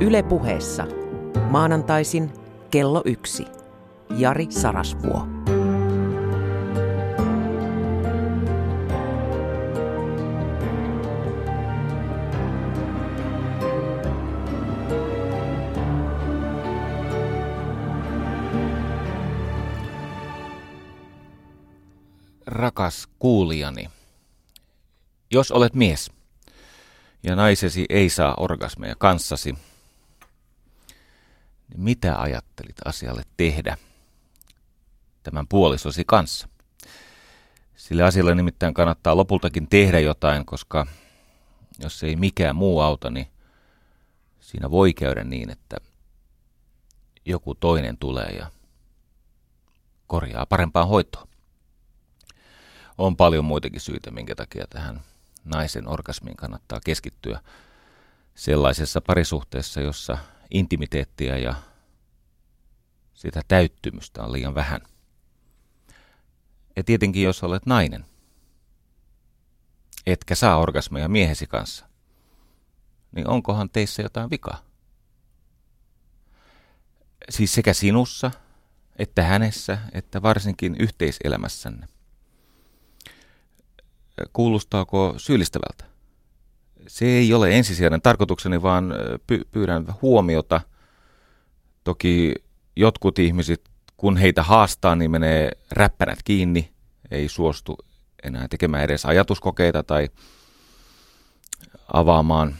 Yle puheessa. Maanantaisin kello yksi. Jari Sarasvuo. Rakas kuulijani, jos olet mies ja naisesi ei saa orgasmeja kanssasi, niin mitä ajattelit asialle tehdä tämän puolisosi kanssa? Sille asialle nimittäin kannattaa lopultakin tehdä jotain, koska jos ei mikään muu auta, niin siinä voi käydä niin, että joku toinen tulee ja korjaa parempaan hoitoon. On paljon muitakin syitä, minkä takia tähän naisen orgasmiin kannattaa keskittyä sellaisessa parisuhteessa, jossa intimiteettiä ja sitä täyttymystä on liian vähän. Ja tietenkin jos olet nainen, etkä saa orgasmeja miehesi kanssa, niin onkohan teissä jotain vikaa? Siis sekä sinussa, että hänessä, että varsinkin yhteiselämässänne. Kuulostaako syyllistävältä? Se ei ole ensisijainen tarkoitukseni, vaan py- pyydän huomiota. Toki jotkut ihmiset, kun heitä haastaa, niin menee räppänät kiinni, ei suostu enää tekemään edes ajatuskokeita tai avaamaan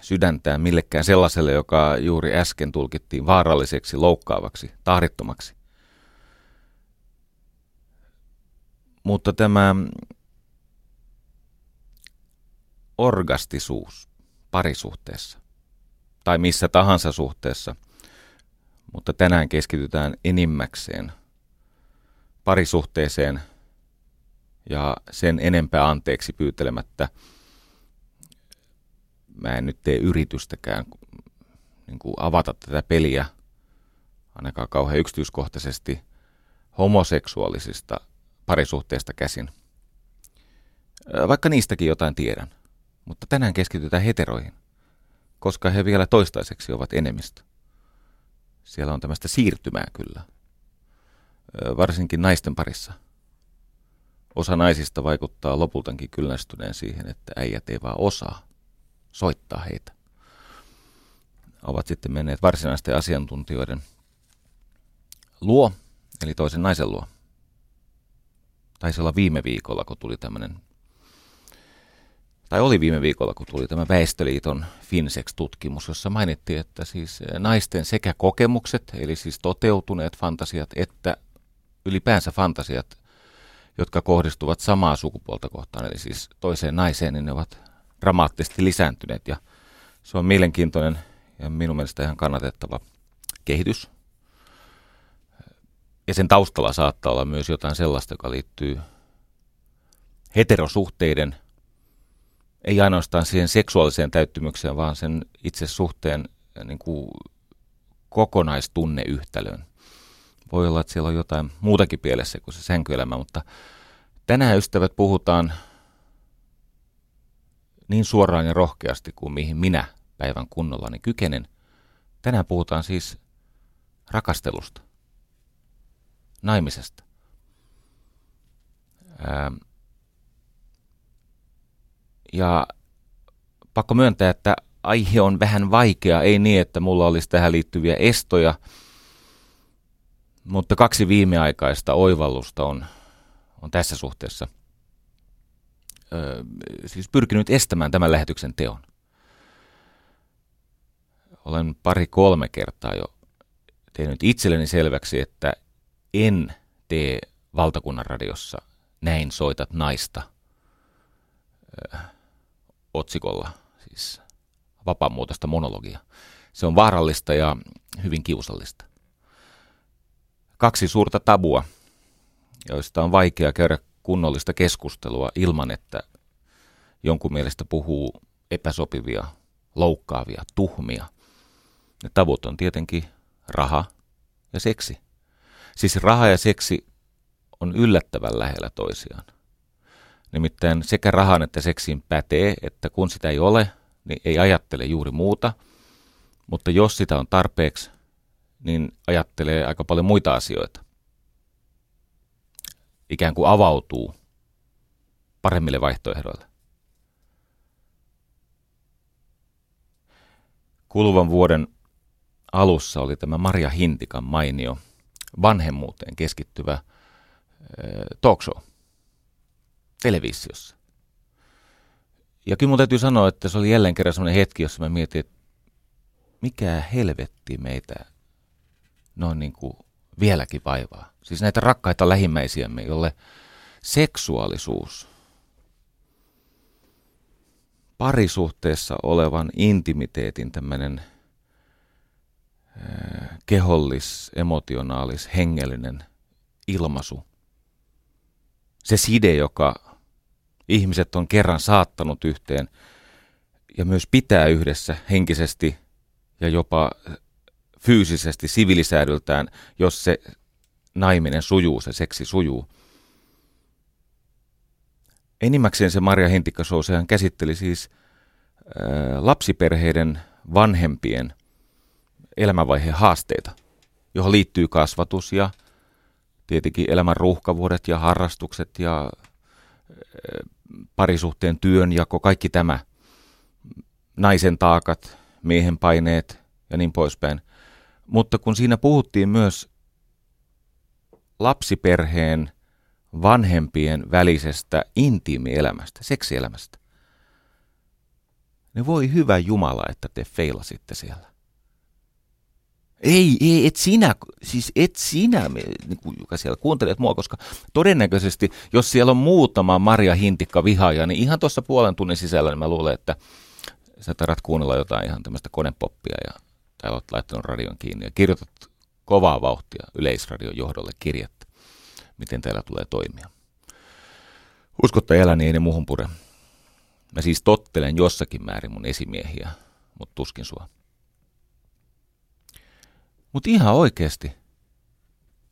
sydäntään millekään sellaiselle, joka juuri äsken tulkittiin vaaralliseksi, loukkaavaksi, tahdittomaksi. Mutta tämä orgastisuus parisuhteessa tai missä tahansa suhteessa, mutta tänään keskitytään enimmäkseen parisuhteeseen ja sen enempää anteeksi pyytelemättä. Mä en nyt tee yritystäkään niin kuin avata tätä peliä ainakaan kauhean yksityiskohtaisesti homoseksuaalisista parisuhteista käsin. Vaikka niistäkin jotain tiedän. Mutta tänään keskitytään heteroihin, koska he vielä toistaiseksi ovat enemmistö. Siellä on tämmöistä siirtymää kyllä, varsinkin naisten parissa. Osa naisista vaikuttaa lopultakin kyllästyneen siihen, että äijät ei vaan osaa soittaa heitä. Ovat sitten menneet varsinaisten asiantuntijoiden luo, eli toisen naisen luo. Taisi olla viime viikolla, kun tuli tämmöinen tai oli viime viikolla, kun tuli tämä Väestöliiton Finsex-tutkimus, jossa mainittiin, että siis eh, naisten sekä kokemukset, eli siis toteutuneet fantasiat, että ylipäänsä fantasiat, jotka kohdistuvat samaa sukupuolta kohtaan, eli siis toiseen naiseen, niin ne ovat dramaattisesti lisääntyneet. Ja se on mielenkiintoinen ja minun mielestä ihan kannatettava kehitys. Ja sen taustalla saattaa olla myös jotain sellaista, joka liittyy heterosuhteiden – ei ainoastaan siihen seksuaaliseen täyttymykseen, vaan sen itse suhteen äh, niin kuin kokonaistunneyhtälön. Voi olla, että siellä on jotain muutakin pielessä kuin se sänkyelämä, mutta tänään ystävät puhutaan niin suoraan ja rohkeasti kuin mihin minä päivän kunnollani kykenen. Tänään puhutaan siis rakastelusta, naimisesta. Ää, ja pakko myöntää, että aihe on vähän vaikea, ei niin, että mulla olisi tähän liittyviä estoja, mutta kaksi viimeaikaista oivallusta on, on tässä suhteessa ö, siis pyrkinyt estämään tämän lähetyksen teon. Olen pari-kolme kertaa jo tehnyt itselleni selväksi, että en tee valtakunnan radiossa näin soitat naista otsikolla, siis vapaamuotoista monologia. Se on vaarallista ja hyvin kiusallista. Kaksi suurta tabua, joista on vaikea käydä kunnollista keskustelua ilman, että jonkun mielestä puhuu epäsopivia, loukkaavia, tuhmia. Ne tavut on tietenkin raha ja seksi. Siis raha ja seksi on yllättävän lähellä toisiaan. Nimittäin sekä rahan että seksin pätee, että kun sitä ei ole, niin ei ajattele juuri muuta. Mutta jos sitä on tarpeeksi, niin ajattelee aika paljon muita asioita. Ikään kuin avautuu paremmille vaihtoehdoille. Kuluvan vuoden alussa oli tämä Maria Hintikan mainio vanhemmuuteen keskittyvä äh, talk show televisiossa. Ja kyllä mun täytyy sanoa, että se oli jälleen kerran sellainen hetki, jossa mä mietin, että mikä helvetti meitä noin niin kuin vieläkin vaivaa. Siis näitä rakkaita lähimmäisiämme, jolle seksuaalisuus, parisuhteessa olevan intimiteetin tämmöinen kehollis, emotionaalis, hengellinen ilmaisu. Se side, joka ihmiset on kerran saattanut yhteen ja myös pitää yhdessä henkisesti ja jopa fyysisesti, sivilisäädyltään, jos se naiminen sujuu, se seksi sujuu. Enimmäkseen se Maria Hintikka Show, sehän käsitteli siis ää, lapsiperheiden vanhempien elämänvaiheen haasteita, johon liittyy kasvatus ja tietenkin elämän ruuhkavuodet ja harrastukset ja parisuhteen työnjako, kaikki tämä, naisen taakat, miehen paineet ja niin poispäin. Mutta kun siinä puhuttiin myös lapsiperheen vanhempien välisestä intiimielämästä, seksielämästä, niin voi hyvä Jumala, että te feilasitte siellä. Ei, ei, et sinä, siis et sinä, niin joka siellä kuuntelet mua, koska todennäköisesti, jos siellä on muutama Maria Hintikka vihaaja, niin ihan tuossa puolen tunnin sisällä niin mä luulen, että sä tarvitset kuunnella jotain ihan tämmöistä konepoppia ja tai olet laittanut radion kiinni ja kirjoitat kovaa vauhtia Yleisradion johdolle kirjettä, miten täällä tulee toimia. Uskotta eläni ei ne muuhun pure. Mä siis tottelen jossakin määrin mun esimiehiä, mutta tuskin sua. Mutta ihan oikeasti.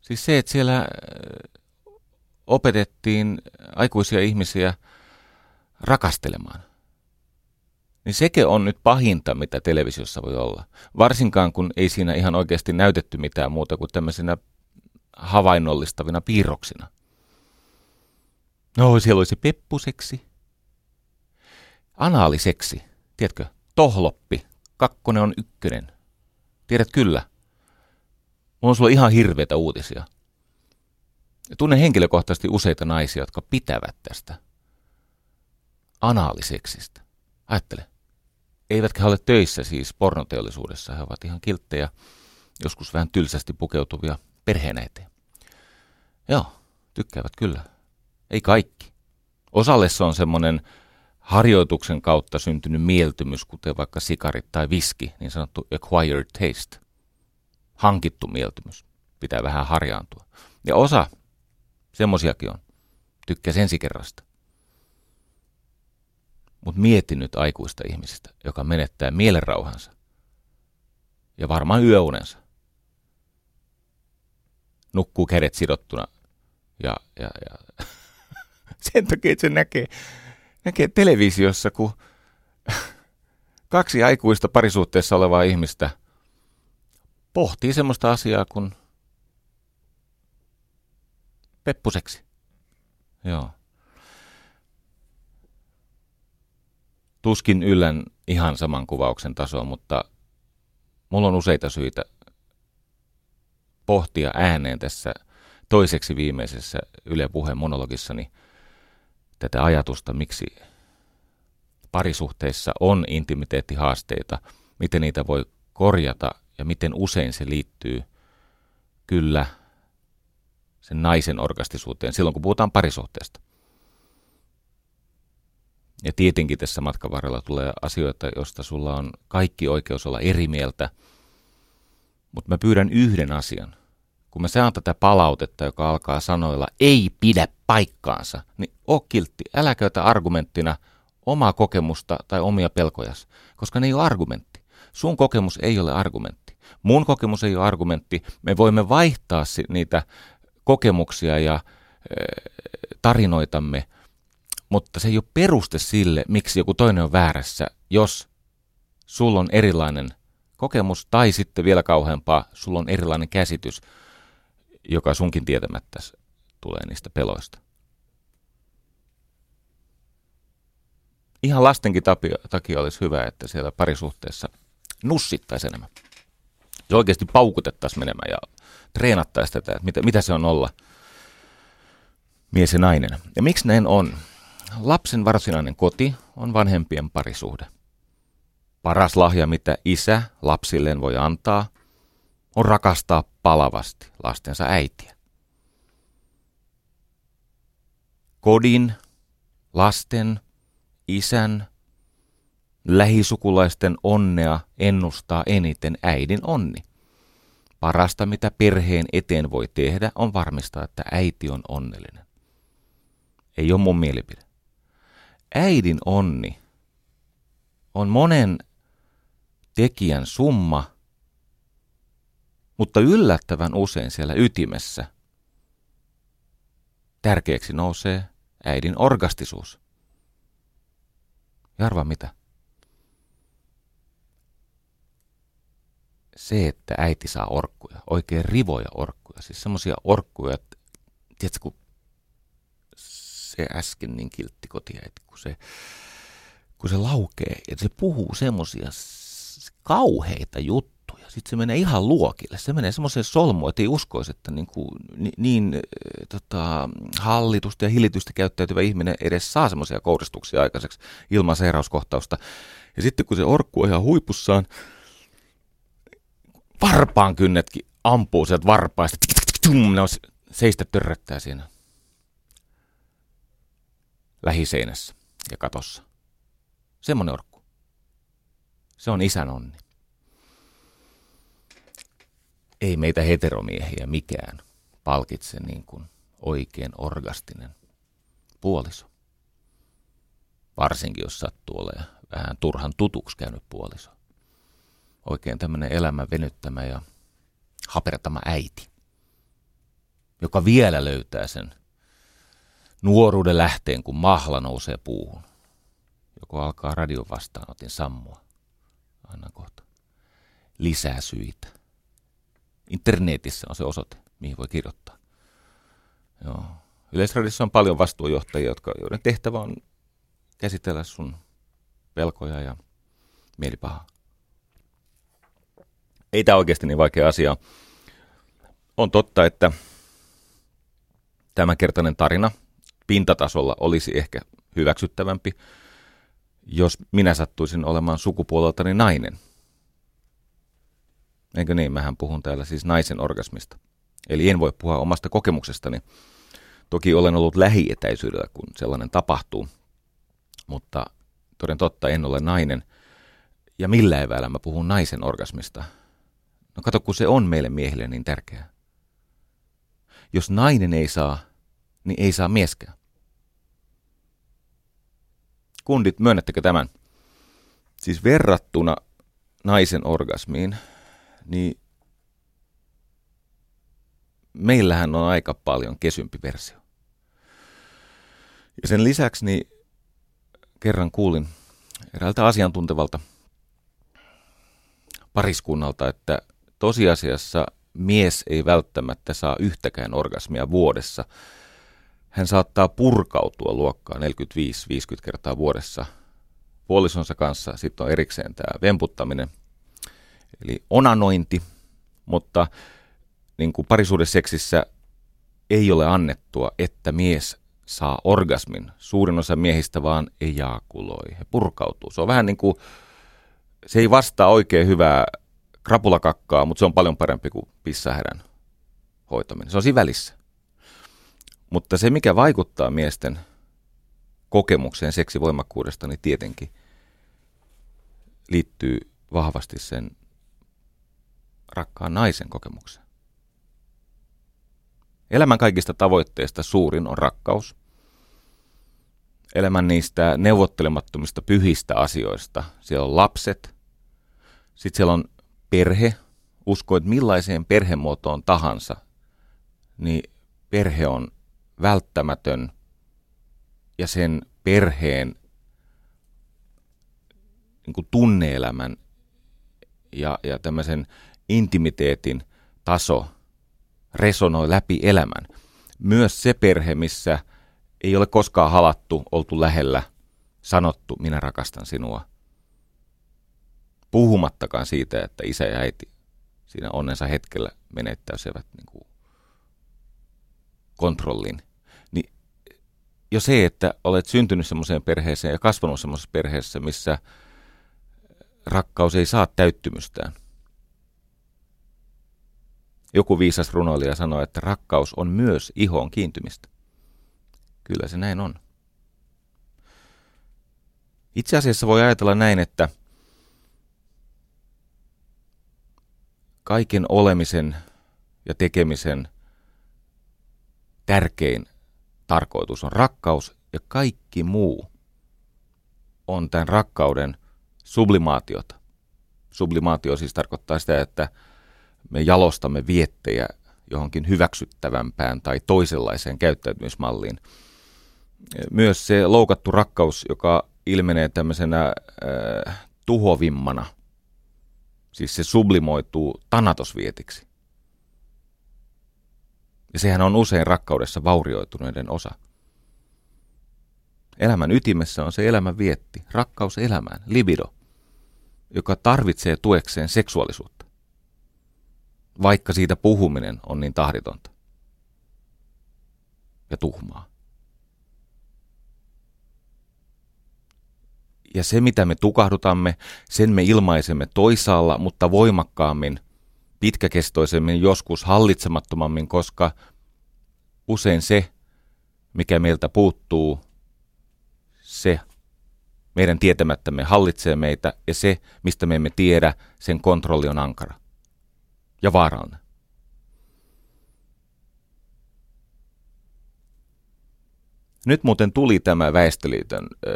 Siis se, että siellä äh, opetettiin aikuisia ihmisiä rakastelemaan. Niin sekin on nyt pahinta, mitä televisiossa voi olla. Varsinkaan, kun ei siinä ihan oikeasti näytetty mitään muuta kuin tämmöisenä havainnollistavina piirroksina. No, siellä olisi peppuseksi. Anaaliseksi. Tiedätkö? Tohloppi. Kakkonen on ykkönen. Tiedät kyllä. Mulla on sulla ihan hirveitä uutisia. Ja tunnen henkilökohtaisesti useita naisia, jotka pitävät tästä anaaliseksistä. Ajattele. Eivätkä ole töissä siis pornoteollisuudessa. He ovat ihan kilttejä, joskus vähän tylsästi pukeutuvia perheenäitejä. Joo, tykkäävät kyllä. Ei kaikki. Osalle se on semmoinen harjoituksen kautta syntynyt mieltymys, kuten vaikka sikarit tai viski, niin sanottu acquired taste hankittu mieltymys. Pitää vähän harjaantua. Ja osa, semmosiakin on, tykkää ensikerrasta. Mutta mieti nyt aikuista ihmisistä, joka menettää mielenrauhansa ja varmaan yöunensa. Nukkuu kädet sidottuna ja, ja, ja sen takia, että se näkee, näkee televisiossa, kun kaksi aikuista parisuhteessa olevaa ihmistä – pohtii semmoista asiaa kuin peppuseksi. Joo. Tuskin yllän ihan saman kuvauksen tasoa, mutta mulla on useita syitä pohtia ääneen tässä toiseksi viimeisessä Yle Puheen monologissani tätä ajatusta, miksi parisuhteissa on intimiteettihaasteita, miten niitä voi korjata ja miten usein se liittyy kyllä sen naisen orgastisuuteen silloin, kun puhutaan parisuhteesta. Ja tietenkin tässä matkan varrella tulee asioita, joista sulla on kaikki oikeus olla eri mieltä. Mutta mä pyydän yhden asian. Kun mä saan tätä palautetta, joka alkaa sanoilla ei pidä paikkaansa, niin oo kiltti, älä käytä argumenttina omaa kokemusta tai omia pelkojas, koska ne ei ole argumentti. Sun kokemus ei ole argumentti. Mun kokemus ei ole argumentti. Me voimme vaihtaa niitä kokemuksia ja tarinoitamme, mutta se ei ole peruste sille, miksi joku toinen on väärässä, jos sulla on erilainen kokemus, tai sitten vielä kauheampaa, sulla on erilainen käsitys, joka sunkin tietämättä tulee niistä peloista. Ihan lastenkin takia olisi hyvä, että siellä parisuhteessa nussittaisi enemmän. Se oikeasti paukutettaisiin menemään ja treenattaisiin tätä, että mitä, mitä se on olla mies ja nainen. Ja miksi näin on? Lapsen varsinainen koti on vanhempien parisuhde. Paras lahja, mitä isä lapsilleen voi antaa, on rakastaa palavasti lastensa äitiä. Kodin, lasten, isän, lähisukulaisten onnea ennustaa eniten äidin onni. Parasta, mitä perheen eteen voi tehdä, on varmistaa, että äiti on onnellinen. Ei ole mun mielipide. Äidin onni on monen tekijän summa, mutta yllättävän usein siellä ytimessä tärkeäksi nousee äidin orgastisuus. Ja arvaa mitä? Se, että äiti saa orkkuja, oikein rivoja orkkuja, siis semmoisia orkkuja, että tiedätkö, kun se äsken niin kiltti kotiäiti, kun se, kun se laukee ja se puhuu semmoisia kauheita juttuja. Sitten se menee ihan luokille. Se menee semmoiseen solmuun, että ei uskoisi, että niin, kuin, niin, niin tota, hallitusta ja hillitystä käyttäytyvä ihminen edes saa semmoisia kouristuksia aikaiseksi ilman sairauskohtausta. Ja sitten kun se orkku on ihan huipussaan, varpaan kynnetkin ampuu sieltä varpaista. Ne on seistä törröttää siinä lähiseinässä ja katossa. Semmoinen orkku. Se on isän onni. Ei meitä heteromiehiä mikään palkitse niin kuin oikein orgastinen puoliso. Varsinkin jos sattuu olemaan vähän turhan tutuksi käynyt puoliso. Oikein tämmöinen elämän venyttämä ja hapertama äiti, joka vielä löytää sen nuoruuden lähteen, kun mahla nousee puuhun. Joko alkaa radion vastaanotin sammua. Anna kohta. Lisää syitä. Internetissä on se osoite, mihin voi kirjoittaa. Joo. Yleisradiossa on paljon vastuujohtajia, jotka, joiden tehtävä on käsitellä sun pelkoja ja mielipahaa. Ei tämä oikeasti niin vaikea asia. On totta, että tämänkertainen tarina pintatasolla olisi ehkä hyväksyttävämpi, jos minä sattuisin olemaan sukupuoleltani nainen. Eikö niin? Mähän puhun täällä siis naisen orgasmista. Eli en voi puhua omasta kokemuksestani. Toki olen ollut lähietäisyydellä, kun sellainen tapahtuu, mutta toden totta en ole nainen. Ja millä eväällä mä puhun naisen orgasmista? No kato, kun se on meille miehille niin tärkeää. Jos nainen ei saa, niin ei saa mieskään. Kundit, myönnättekö tämän? Siis verrattuna naisen orgasmiin, niin meillähän on aika paljon kesympi versio. Ja sen lisäksi niin kerran kuulin eräältä asiantuntevalta pariskunnalta, että tosiasiassa mies ei välttämättä saa yhtäkään orgasmia vuodessa. Hän saattaa purkautua luokkaan 45-50 kertaa vuodessa puolisonsa kanssa. Sitten on erikseen tämä vemputtaminen, eli onanointi, mutta niin kuin parisuudeseksissä ei ole annettua, että mies saa orgasmin. Suurin osa miehistä vaan ejakuloi, he purkautuu. Se on vähän niin kuin, se ei vastaa oikein hyvää krapulakakkaa, mutta se on paljon parempi kuin pissahärän hoitaminen. Se on siinä välissä. Mutta se, mikä vaikuttaa miesten kokemukseen seksivoimakkuudesta, niin tietenkin liittyy vahvasti sen rakkaan naisen kokemukseen. Elämän kaikista tavoitteista suurin on rakkaus. Elämän niistä neuvottelemattomista pyhistä asioista. Siellä on lapset, sitten siellä on perhe, uskoit millaiseen perhemuotoon tahansa, niin perhe on välttämätön ja sen perheen niin kuin tunneelämän ja, ja tämmöisen intimiteetin taso resonoi läpi elämän. Myös se perhe, missä ei ole koskaan halattu, oltu lähellä, sanottu, minä rakastan sinua. Puhumattakaan siitä, että isä ja äiti siinä onnensa hetkellä menettäisivät niin kuin kontrollin. Niin jo se, että olet syntynyt semmoiseen perheeseen ja kasvanut semmoisessa perheessä, missä rakkaus ei saa täyttymystään. Joku viisas runoilija sanoi, että rakkaus on myös ihoon kiintymistä. Kyllä se näin on. Itse asiassa voi ajatella näin, että kaiken olemisen ja tekemisen tärkein tarkoitus on rakkaus ja kaikki muu on tämän rakkauden sublimaatiota. Sublimaatio siis tarkoittaa sitä, että me jalostamme viettejä johonkin hyväksyttävämpään tai toisenlaiseen käyttäytymismalliin. Myös se loukattu rakkaus, joka ilmenee tämmöisenä äh, tuhovimmana, siis se sublimoituu tanatosvietiksi. Ja sehän on usein rakkaudessa vaurioituneiden osa. Elämän ytimessä on se elämän vietti, rakkaus elämään, libido, joka tarvitsee tuekseen seksuaalisuutta, vaikka siitä puhuminen on niin tahditonta ja tuhmaa. Ja se, mitä me tukahdutamme, sen me ilmaisemme toisaalla, mutta voimakkaammin – pitkäkestoisemmin, joskus hallitsemattomammin, koska usein se, mikä meiltä puuttuu, se meidän tietämättämme hallitsee meitä ja se, mistä me emme tiedä, sen kontrolli on ankara ja vaarallinen. Nyt muuten tuli tämä Väestöliiton äh,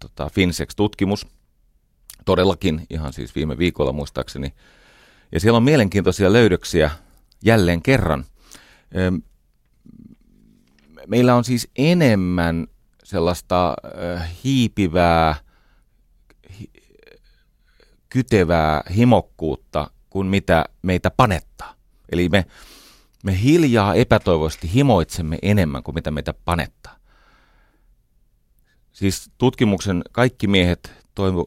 tota, Finsex-tutkimus, todellakin ihan siis viime viikolla muistaakseni, ja siellä on mielenkiintoisia löydöksiä jälleen kerran. Meillä on siis enemmän sellaista hiipivää, kytevää himokkuutta kuin mitä meitä panettaa. Eli me, me hiljaa epätoivoisesti himoitsemme enemmän kuin mitä meitä panettaa. Siis tutkimuksen kaikki miehet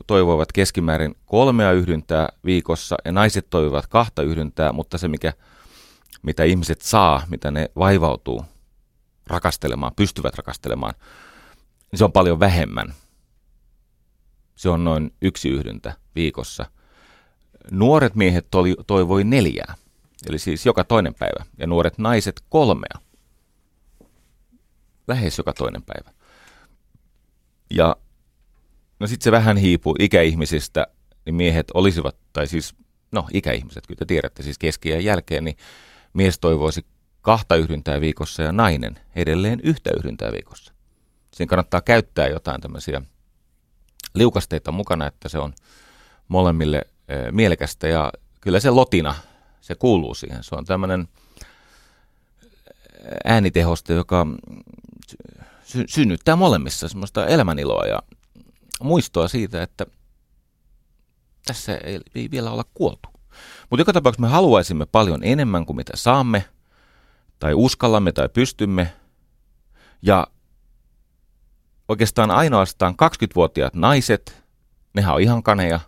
toivoivat keskimäärin kolmea yhdyntää viikossa ja naiset toivovat kahta yhdyntää, mutta se mikä, mitä ihmiset saa, mitä ne vaivautuu rakastelemaan, pystyvät rakastelemaan, niin se on paljon vähemmän. Se on noin yksi yhdyntä viikossa. Nuoret miehet toivoi neljää, eli siis joka toinen päivä, ja nuoret naiset kolmea. Lähes joka toinen päivä. Ja No sitten se vähän hiipuu ikäihmisistä, niin miehet olisivat, tai siis, no ikäihmiset, kyllä te tiedätte, siis keski jälkeen, niin mies toivoisi kahta yhdyntää viikossa ja nainen edelleen yhtä yhdyntää viikossa. Siinä kannattaa käyttää jotain tämmöisiä liukasteita mukana, että se on molemmille e, mielekästä ja kyllä se lotina, se kuuluu siihen. Se on tämmöinen äänitehoste, joka sy- synnyttää molemmissa semmoista elämäniloa ja muistoa siitä, että tässä ei, ei vielä olla kuoltu. Mutta joka tapauksessa me haluaisimme paljon enemmän kuin mitä saamme, tai uskallamme tai pystymme. Ja oikeastaan ainoastaan 20-vuotiaat naiset, nehän on ihan kaneja,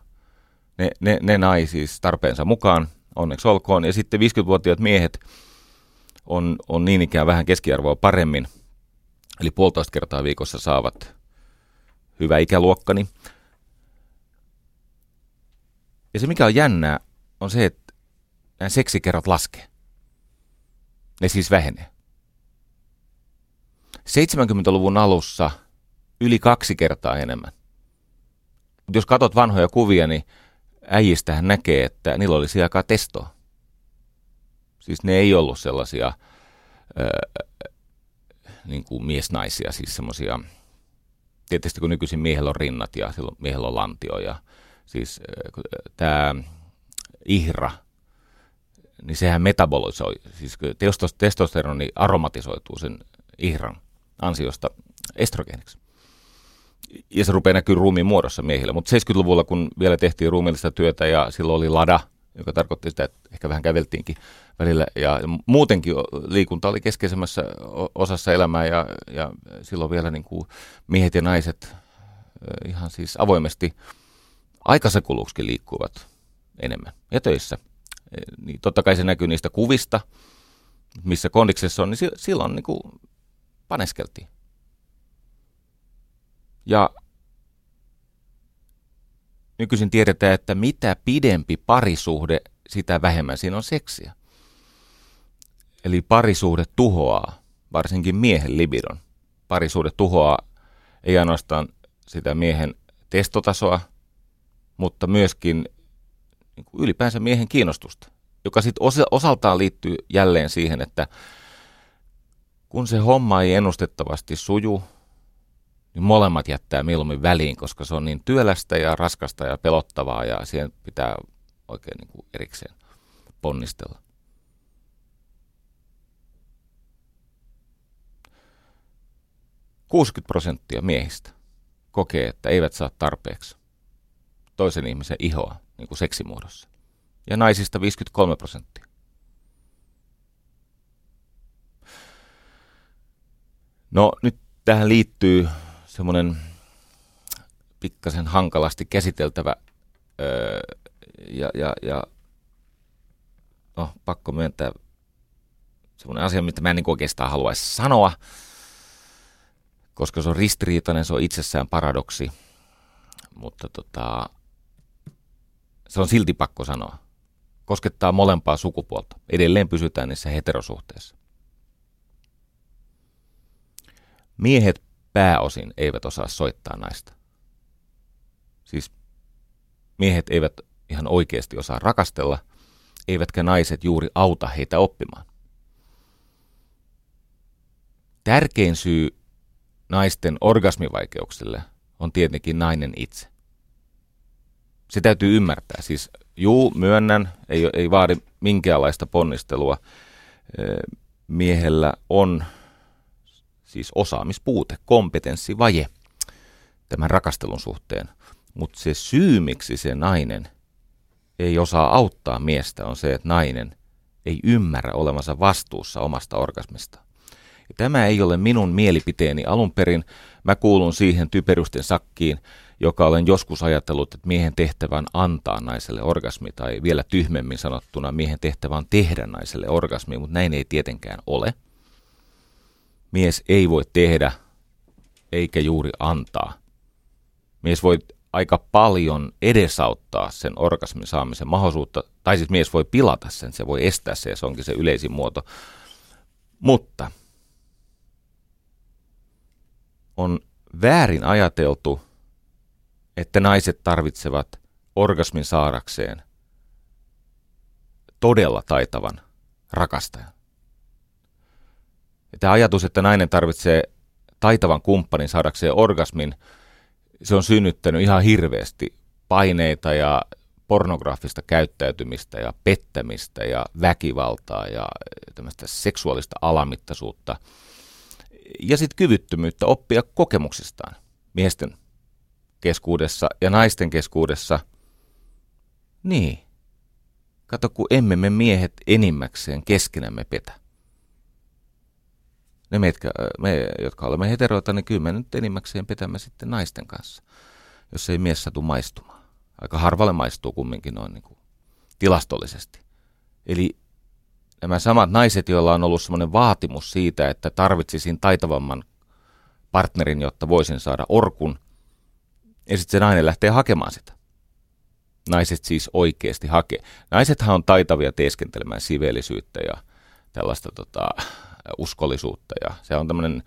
ne, ne, ne nai siis tarpeensa mukaan, onneksi olkoon. Ja sitten 50-vuotiaat miehet on, on niin ikään vähän keskiarvoa paremmin, eli puolitoista kertaa viikossa saavat hyvä ikäluokkani. Ja se mikä on jännää, on se, että nämä seksikerrat laskee. Ne siis vähenee. 70-luvun alussa yli kaksi kertaa enemmän. Jos katsot vanhoja kuvia, niin äijistähän näkee, että niillä olisi aikaa testoa. Siis ne ei ollut sellaisia niin kuin miesnaisia, siis semmoisia tietysti kun nykyisin miehellä on rinnat ja silloin miehellä on lantio ja siis tämä ihra, niin sehän metabolisoi, siis testosteroni aromatisoituu sen ihran ansiosta estrogeeniksi. ja se rupeaa näkyä ruumiin muodossa miehillä. Mutta 70-luvulla, kun vielä tehtiin ruumiillista työtä ja silloin oli lada, joka tarkoitti sitä, että ehkä vähän käveltiinkin välillä. Ja muutenkin liikunta oli keskeisemmässä osassa elämää ja, ja silloin vielä niin kuin miehet ja naiset ihan siis avoimesti aikansa kuluksikin liikkuvat enemmän ja töissä. E, niin totta kai se näkyy niistä kuvista, missä kondiksessa on, niin silloin niin kuin paneskeltiin. Ja nykyisin tiedetään, että mitä pidempi parisuhde, sitä vähemmän siinä on seksiä. Eli parisuhde tuhoaa, varsinkin miehen libidon. Parisuhde tuhoaa ei ainoastaan sitä miehen testotasoa, mutta myöskin niin kuin ylipäänsä miehen kiinnostusta, joka sitten osaltaan liittyy jälleen siihen, että kun se homma ei ennustettavasti suju, niin molemmat jättää mieluummin väliin, koska se on niin työlästä ja raskasta ja pelottavaa ja siihen pitää oikein niin kuin erikseen ponnistella. Kuusikymmentä prosenttia miehistä kokee, että eivät saa tarpeeksi toisen ihmisen ihoa niin kuin seksimuodossa. Ja naisista 53 prosenttia. No nyt tähän liittyy semmoinen pikkasen hankalasti käsiteltävä öö, ja, ja, ja no, pakko myöntää semmoinen asia, mitä mä en niin oikeastaan haluaisi sanoa, koska se on ristiriitainen, se on itsessään paradoksi, mutta tota, se on silti pakko sanoa. Koskettaa molempaa sukupuolta. Edelleen pysytään niissä heterosuhteissa. Miehet pääosin eivät osaa soittaa naista. Siis miehet eivät ihan oikeasti osaa rakastella, eivätkä naiset juuri auta heitä oppimaan. Tärkein syy naisten orgasmivaikeuksille on tietenkin nainen itse. Se täytyy ymmärtää. Siis juu, myönnän, ei, ei vaadi minkäänlaista ponnistelua. Miehellä on siis osaamispuute, kompetenssivaje tämän rakastelun suhteen. Mutta se syy, miksi se nainen ei osaa auttaa miestä, on se, että nainen ei ymmärrä olevansa vastuussa omasta orgasmista. Ja tämä ei ole minun mielipiteeni alun perin. Mä kuulun siihen typerusten sakkiin, joka olen joskus ajatellut, että miehen tehtävä on antaa naiselle orgasmi, tai vielä tyhmemmin sanottuna miehen tehtävä on tehdä naiselle orgasmi, mutta näin ei tietenkään ole – mies ei voi tehdä eikä juuri antaa. Mies voi aika paljon edesauttaa sen orgasmin saamisen mahdollisuutta, tai siis mies voi pilata sen, se voi estää se, ja se onkin se yleisin muoto. Mutta on väärin ajateltu, että naiset tarvitsevat orgasmin saadakseen todella taitavan rakastajan. Ja tämä ajatus, että nainen tarvitsee taitavan kumppanin saadakseen orgasmin, se on synnyttänyt ihan hirveästi paineita ja pornografista käyttäytymistä ja pettämistä ja väkivaltaa ja tämmöistä seksuaalista alamittaisuutta. Ja sitten kyvyttömyyttä oppia kokemuksistaan miesten keskuudessa ja naisten keskuudessa. Niin. Kato, kun emme me miehet enimmäkseen keskenämme petä ne meitä, me, jotka olemme heteroita, niin kyllä me nyt enimmäkseen petämme sitten naisten kanssa, jos ei mies satu maistumaan. Aika harvalle maistuu kumminkin noin niin kuin tilastollisesti. Eli nämä samat naiset, joilla on ollut sellainen vaatimus siitä, että tarvitsisin taitavamman partnerin, jotta voisin saada orkun, ja sitten se nainen lähtee hakemaan sitä. Naiset siis oikeasti hakee. Naisethan on taitavia teeskentelemään siveellisyyttä ja tällaista tota, uskollisuutta. Ja se on tämmöinen,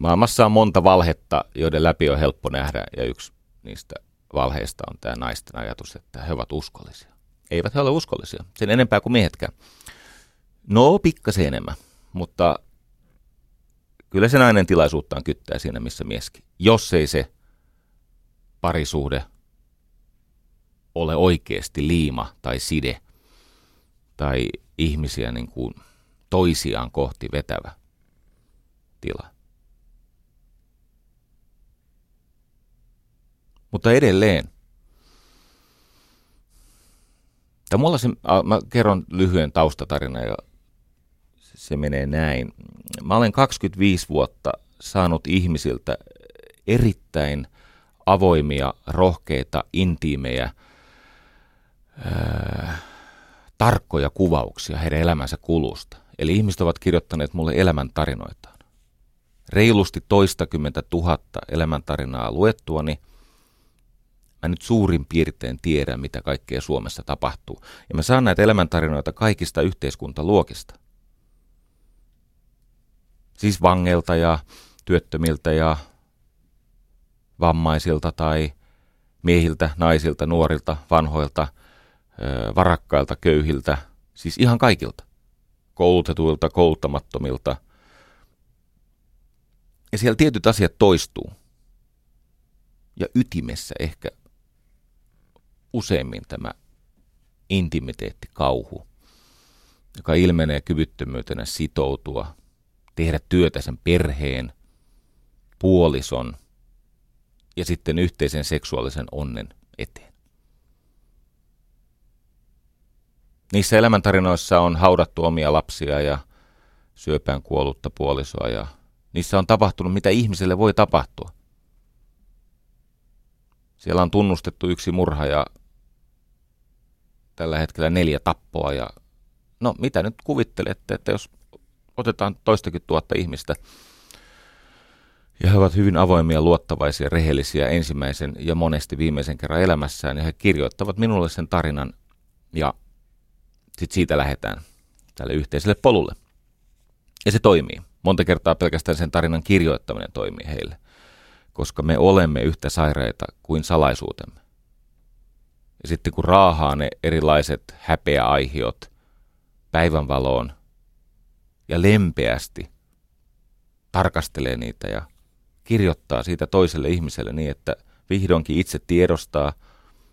maailmassa on monta valhetta, joiden läpi on helppo nähdä, ja yksi niistä valheista on tämä naisten ajatus, että he ovat uskollisia. Eivät he ole uskollisia, sen enempää kuin miehetkään. No, pikkasen enemmän, mutta kyllä se nainen tilaisuuttaan kyttää siinä, missä mieskin. Jos ei se parisuhde ole oikeasti liima tai side tai ihmisiä niin kuin toisiaan kohti vetävä tila. Mutta edelleen, tai mulla se, mä kerron lyhyen taustatarinan ja se menee näin. Mä olen 25 vuotta saanut ihmisiltä erittäin avoimia, rohkeita, intiimejä, ää, tarkkoja kuvauksia heidän elämänsä kulusta. Eli ihmiset ovat kirjoittaneet mulle elämäntarinoitaan. Reilusti toistakymmentä tuhatta elämäntarinaa luettuani mä nyt suurin piirtein tiedän, mitä kaikkea Suomessa tapahtuu. Ja mä saan näitä elämäntarinoita kaikista yhteiskuntaluokista. Siis vangelta ja työttömiltä ja vammaisilta tai miehiltä, naisilta, nuorilta, vanhoilta, varakkailta, köyhiltä, siis ihan kaikilta. Koulutetuilta, kouluttamattomilta. Ja siellä tietyt asiat toistuu. Ja ytimessä ehkä useimmin tämä intimiteettikauhu, joka ilmenee kyvyttömyytenä sitoutua, tehdä työtä sen perheen, puolison ja sitten yhteisen seksuaalisen onnen eteen. Niissä elämäntarinoissa on haudattu omia lapsia ja syöpään kuollutta puolisoa ja niissä on tapahtunut, mitä ihmiselle voi tapahtua. Siellä on tunnustettu yksi murha ja tällä hetkellä neljä tappoa ja no mitä nyt kuvittelette, että jos otetaan toistakin tuhatta ihmistä ja he ovat hyvin avoimia, luottavaisia, rehellisiä ensimmäisen ja monesti viimeisen kerran elämässään ja he kirjoittavat minulle sen tarinan ja sitten siitä lähdetään tälle yhteiselle polulle. Ja se toimii. Monta kertaa pelkästään sen tarinan kirjoittaminen toimii heille, koska me olemme yhtä sairaita kuin salaisuutemme. Ja sitten kun raahaa ne erilaiset häpeäaihiot päivänvaloon ja lempeästi tarkastelee niitä ja kirjoittaa siitä toiselle ihmiselle niin, että vihdoinkin itse tiedostaa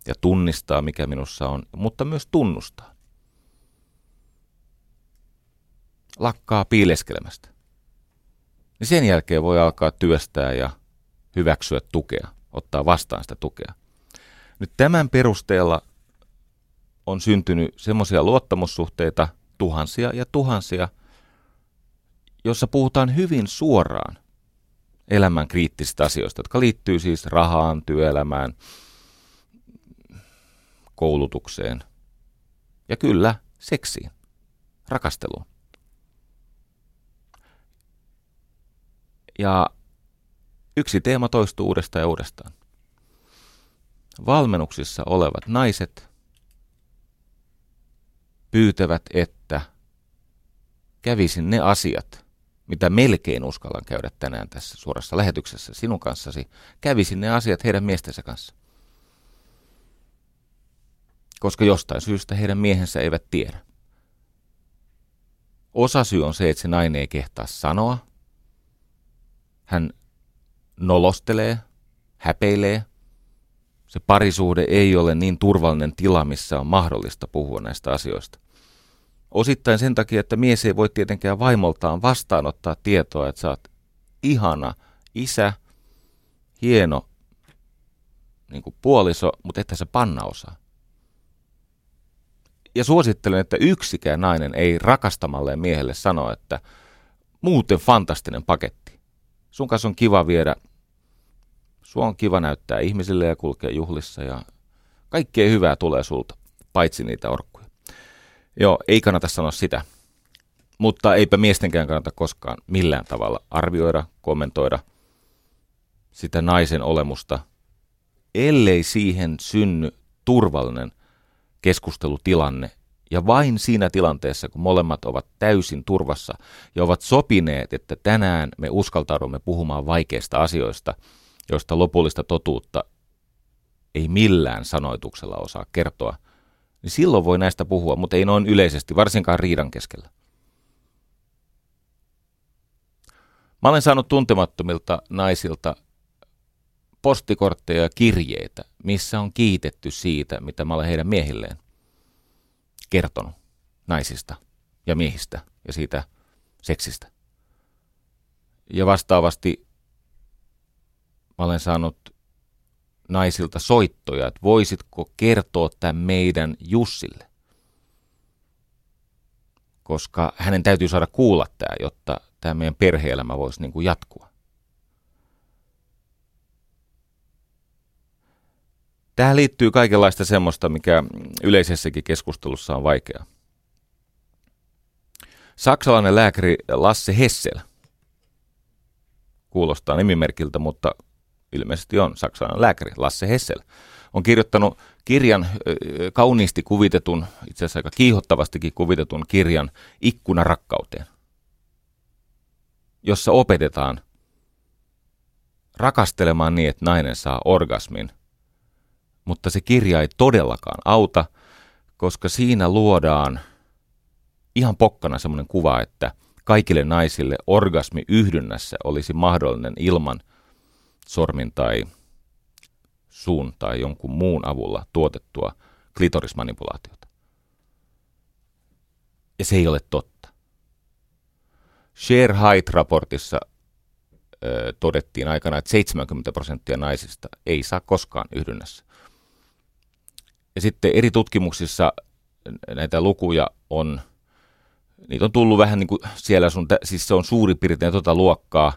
ja tunnistaa, mikä minussa on, mutta myös tunnustaa. Lakkaa piileskelemästä. Niin sen jälkeen voi alkaa työstää ja hyväksyä tukea, ottaa vastaan sitä tukea. Nyt tämän perusteella on syntynyt semmoisia luottamussuhteita, tuhansia ja tuhansia, jossa puhutaan hyvin suoraan elämän kriittisistä asioista, jotka liittyy siis rahaan, työelämään, koulutukseen ja kyllä seksiin, rakasteluun. Ja yksi teema toistuu uudestaan ja uudestaan valmennuksissa olevat naiset pyytävät, että kävisin ne asiat, mitä melkein uskallan käydä tänään tässä suorassa lähetyksessä sinun kanssasi, kävisin ne asiat heidän miestensä kanssa. Koska jostain syystä heidän miehensä eivät tiedä. Osa syy on se, että se nainen ei kehtaa sanoa. Hän nolostelee, häpeilee, se parisuhde ei ole niin turvallinen tila, missä on mahdollista puhua näistä asioista. Osittain sen takia, että mies ei voi tietenkään vaimoltaan vastaanottaa tietoa, että sä oot ihana isä, hieno niin kuin puoliso, mutta että se panna osaa. Ja suosittelen, että yksikään nainen ei rakastamalle miehelle sano, että muuten fantastinen paketti. Sun kanssa on kiva viedä Sua on kiva näyttää ihmisille ja kulkea juhlissa ja kaikkea hyvää tulee sulta, paitsi niitä orkkuja. Joo, ei kannata sanoa sitä. Mutta eipä miestenkään kannata koskaan millään tavalla arvioida, kommentoida sitä naisen olemusta, ellei siihen synny turvallinen keskustelutilanne. Ja vain siinä tilanteessa, kun molemmat ovat täysin turvassa ja ovat sopineet, että tänään me uskaltaudumme puhumaan vaikeista asioista – josta lopullista totuutta ei millään sanoituksella osaa kertoa, niin silloin voi näistä puhua, mutta ei noin yleisesti, varsinkaan riidan keskellä. Mä olen saanut tuntemattomilta naisilta postikortteja ja kirjeitä, missä on kiitetty siitä, mitä mä olen heidän miehilleen kertonut naisista ja miehistä ja siitä seksistä. Ja vastaavasti Mä olen saanut naisilta soittoja, että voisitko kertoa tämän meidän Jussille. Koska hänen täytyy saada kuulla tämä, jotta tämä meidän perheelämä voisi niin kuin jatkua. Tähän liittyy kaikenlaista semmoista, mikä yleisessäkin keskustelussa on vaikeaa. Saksalainen lääkäri Lasse Hessel, kuulostaa nimimerkiltä, mutta ilmeisesti on saksalainen lääkäri Lasse Hessel, on kirjoittanut kirjan, kauniisti kuvitetun, itse asiassa aika kiihottavastikin kuvitetun kirjan Ikkuna rakkauteen, jossa opetetaan rakastelemaan niin, että nainen saa orgasmin, mutta se kirja ei todellakaan auta, koska siinä luodaan ihan pokkana semmoinen kuva, että kaikille naisille orgasmi yhdynnässä olisi mahdollinen ilman sormin tai suun tai jonkun muun avulla tuotettua klitorismanipulaatiota. Ja se ei ole totta. Share Height-raportissa ö, todettiin aikana, että 70 prosenttia naisista ei saa koskaan yhdynnässä. Ja sitten eri tutkimuksissa näitä lukuja on, niitä on tullut vähän niin kuin siellä sun, siis se on suurin piirtein tota luokkaa,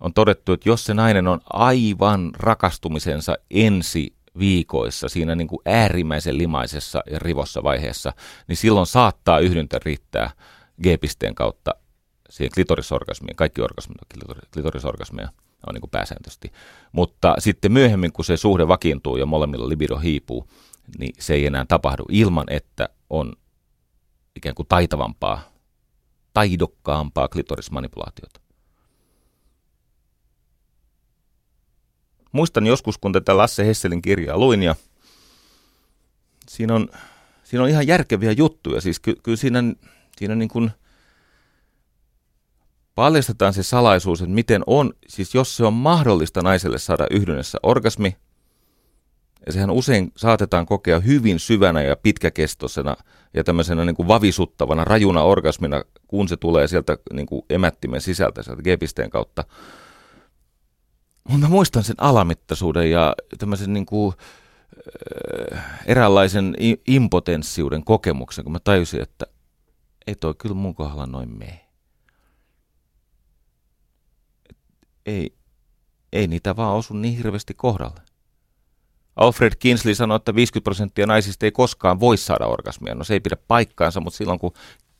on todettu, että jos se nainen on aivan rakastumisensa ensi viikoissa, siinä niin kuin äärimmäisen limaisessa ja rivossa vaiheessa, niin silloin saattaa yhdyntä riittää G-pisteen kautta siihen klitorisorgasmiin. Kaikki orgasmit on klitorisorgasmeja on niin kuin pääsääntöisesti. Mutta sitten myöhemmin, kun se suhde vakiintuu ja molemmilla libido hiipuu, niin se ei enää tapahdu ilman, että on ikään kuin taitavampaa, taidokkaampaa klitorismanipulaatiota. Muistan joskus, kun tätä Lasse Hesselin kirjaa luin ja siinä on, siinä on ihan järkeviä juttuja. Siis ky, kyllä siinä, siinä niin kuin paljastetaan se salaisuus, että miten on, siis jos se on mahdollista naiselle saada yhdessä orgasmi, ja sehän usein saatetaan kokea hyvin syvänä ja pitkäkestoisena ja tämmöisenä niin kuin vavisuttavana, rajuna orgasmina, kun se tulee sieltä niin kuin emättimen sisältä, sieltä G-pisteen kautta. Mä muistan sen alamittaisuuden ja tämmöisen niin kuin, äh, eräänlaisen impotenssiuden kokemuksen, kun mä tajusin, että ei toi kyllä mun kohdalla noin mene. Ei, ei niitä vaan osu niin hirveästi kohdalle. Alfred Kinsley sanoi, että 50 prosenttia naisista ei koskaan voi saada orgasmia. No se ei pidä paikkaansa, mutta silloin kun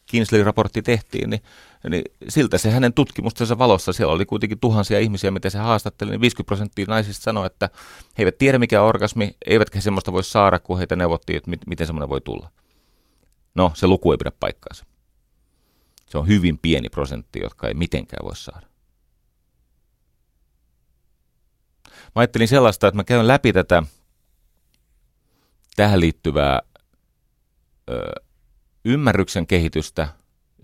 Kinsley-raportti tehtiin, niin, niin siltä se hänen tutkimustensa valossa, siellä oli kuitenkin tuhansia ihmisiä, mitä se haastatteli, niin 50 prosenttia naisista sanoi, että he eivät tiedä mikä on orgasmi, eivätkä semmoista voi saada, kun heitä neuvottiin, että miten semmoinen voi tulla. No, se luku ei pidä paikkaansa. Se on hyvin pieni prosentti, jotka ei mitenkään voi saada. Mä ajattelin sellaista, että mä käyn läpi tätä tähän liittyvää ö, ymmärryksen kehitystä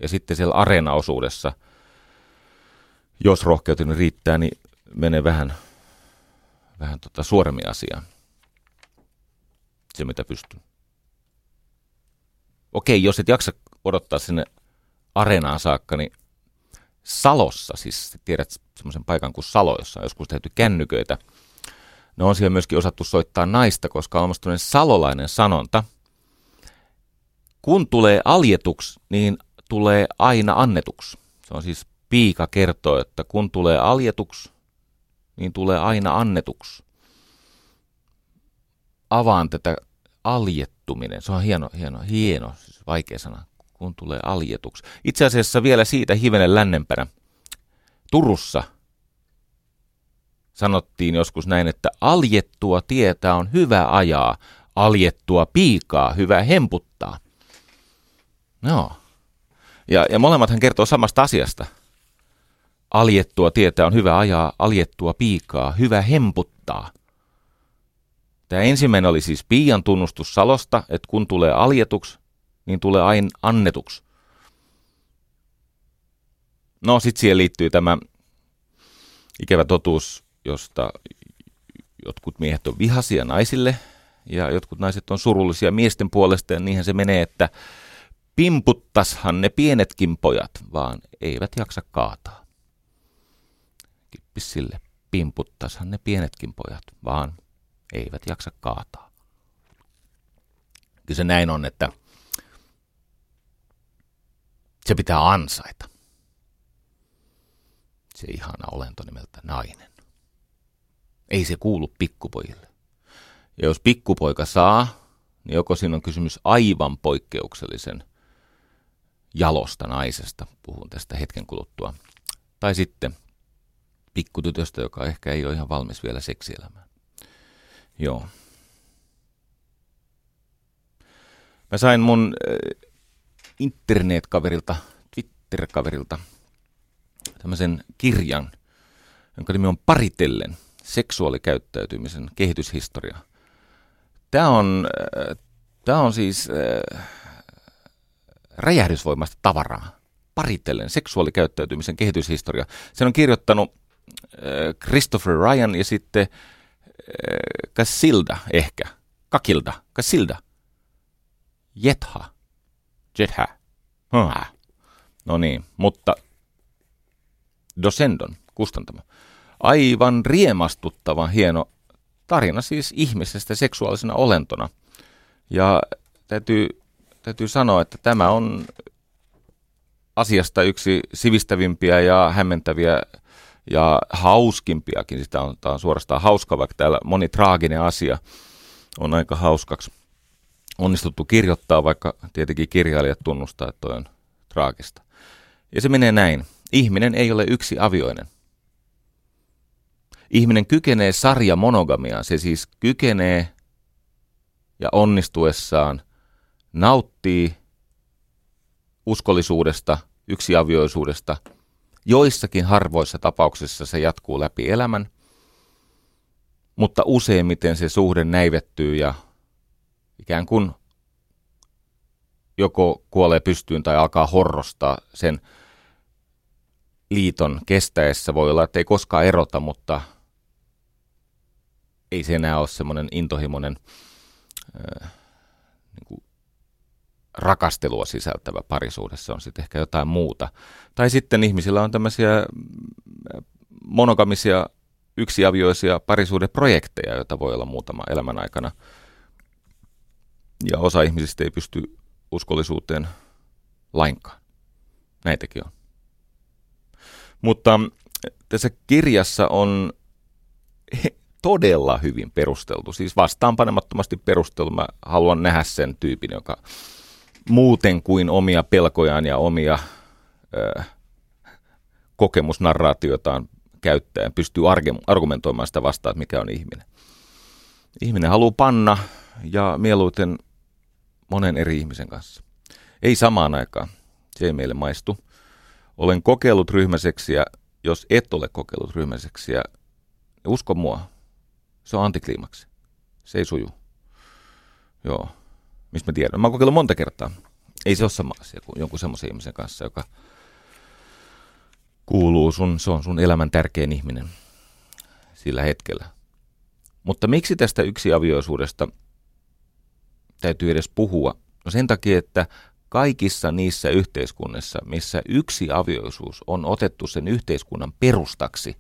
ja sitten siellä areenaosuudessa, jos rohkeuteni riittää, niin menee vähän, vähän tota suoremmin asiaan. Se, mitä pystyy. Okei, jos et jaksa odottaa sinne areenaan saakka, niin Salossa, siis tiedät semmoisen paikan kuin Salo, jossa on joskus tehty kännyköitä – No on siellä myöskin osattu soittaa naista, koska on olemassa salolainen sanonta. Kun tulee aljetuksi, niin tulee aina annetuksi. Se on siis piika kertoo, että kun tulee aljetuksi, niin tulee aina annetuksi. Avaan tätä aljettuminen. Se on hieno, hieno, hieno, siis vaikea sana, kun tulee aljetuksi. Itse asiassa vielä siitä hivenen lännempänä. Turussa sanottiin joskus näin, että aljettua tietä on hyvä ajaa, aljettua piikaa hyvä hemputtaa. No. Ja, ja molemmathan kertoo samasta asiasta. Aljettua tietä on hyvä ajaa, aljettua piikaa hyvä hemputtaa. Tämä ensimmäinen oli siis piian tunnustus Salosta, että kun tulee aljetuksi, niin tulee aina annetuksi. No, sitten siihen liittyy tämä ikävä totuus josta jotkut miehet on vihaisia naisille ja jotkut naiset on surullisia miesten puolesta ja niinhän se menee, että pimputtashan ne pienetkin pojat, vaan eivät jaksa kaataa. Kippis sille, pimputtashan ne pienetkin pojat, vaan eivät jaksa kaataa. Kyllä se näin on, että se pitää ansaita. Se ihana olento nimeltä nainen. Ei se kuulu pikkupojille. Ja jos pikkupoika saa, niin joko siinä on kysymys aivan poikkeuksellisen jalosta naisesta, puhun tästä hetken kuluttua, tai sitten pikkutytöstä, joka ehkä ei ole ihan valmis vielä seksielämään. Joo. Mä sain mun äh, internetkaverilta, Twitter-kaverilta tämmöisen kirjan, jonka nimi on Paritellen, seksuaalikäyttäytymisen kehityshistoria. Tämä on, äh, tämä on siis äh, räjähdysvoimasta tavaraa. Paritellen, seksuaalikäyttäytymisen kehityshistoria. Sen on kirjoittanut äh, Christopher Ryan ja sitten äh, Casilda ehkä. Kakilda, Casilda. Jetha. Jetha. Hmm. No niin, mutta Dosendon kustantama. Aivan riemastuttavan hieno tarina siis ihmisestä seksuaalisena olentona. Ja täytyy, täytyy sanoa, että tämä on asiasta yksi sivistävimpiä ja hämmentäviä ja hauskimpiakin. Sitä on, tämä on suorastaan hauska, vaikka täällä moni traaginen asia on aika hauskaksi onnistuttu kirjoittaa, vaikka tietenkin kirjailijat tunnustaa, että toi on traagista. Ja se menee näin. Ihminen ei ole yksi avioinen. Ihminen kykenee sarja monogamiaan, se siis kykenee ja onnistuessaan nauttii uskollisuudesta, yksiavioisuudesta. Joissakin harvoissa tapauksissa se jatkuu läpi elämän, mutta useimmiten se suhde näivettyy ja ikään kuin joko kuolee pystyyn tai alkaa horrostaa sen liiton kestäessä. Voi olla, että ei koskaan erota, mutta ei se enää ole semmoinen intohimoinen äh, niin kuin rakastelua sisältävä parisuudessa on sitten ehkä jotain muuta. Tai sitten ihmisillä on tämmöisiä monogamisia yksiavioisia parisuudeprojekteja, joita voi olla muutama elämän aikana. Ja osa ihmisistä ei pysty uskollisuuteen lainkaan. Näitäkin on. Mutta tässä kirjassa on todella hyvin perusteltu, siis vastaanpanemattomasti perusteltu. Mä haluan nähdä sen tyypin, joka muuten kuin omia pelkojaan ja omia ö, kokemusnarraatiotaan käyttäen pystyy argumentoimaan sitä vastaan, että mikä on ihminen. Ihminen haluaa panna ja mieluiten monen eri ihmisen kanssa. Ei samaan aikaan. Se ei meille maistu. Olen kokeillut ryhmäseksiä. Jos et ole kokeillut ryhmäseksiä, usko mua, se on antikliimaksi. Se ei suju. Joo. Mistä mä tiedän? Mä oon kokeillut monta kertaa. Ei se ole sama asia kuin jonkun semmoisen ihmisen kanssa, joka kuuluu sun, se on sun elämän tärkein ihminen sillä hetkellä. Mutta miksi tästä yksiavioisuudesta täytyy edes puhua? No sen takia, että kaikissa niissä yhteiskunnissa, missä yksi avioisuus on otettu sen yhteiskunnan perustaksi,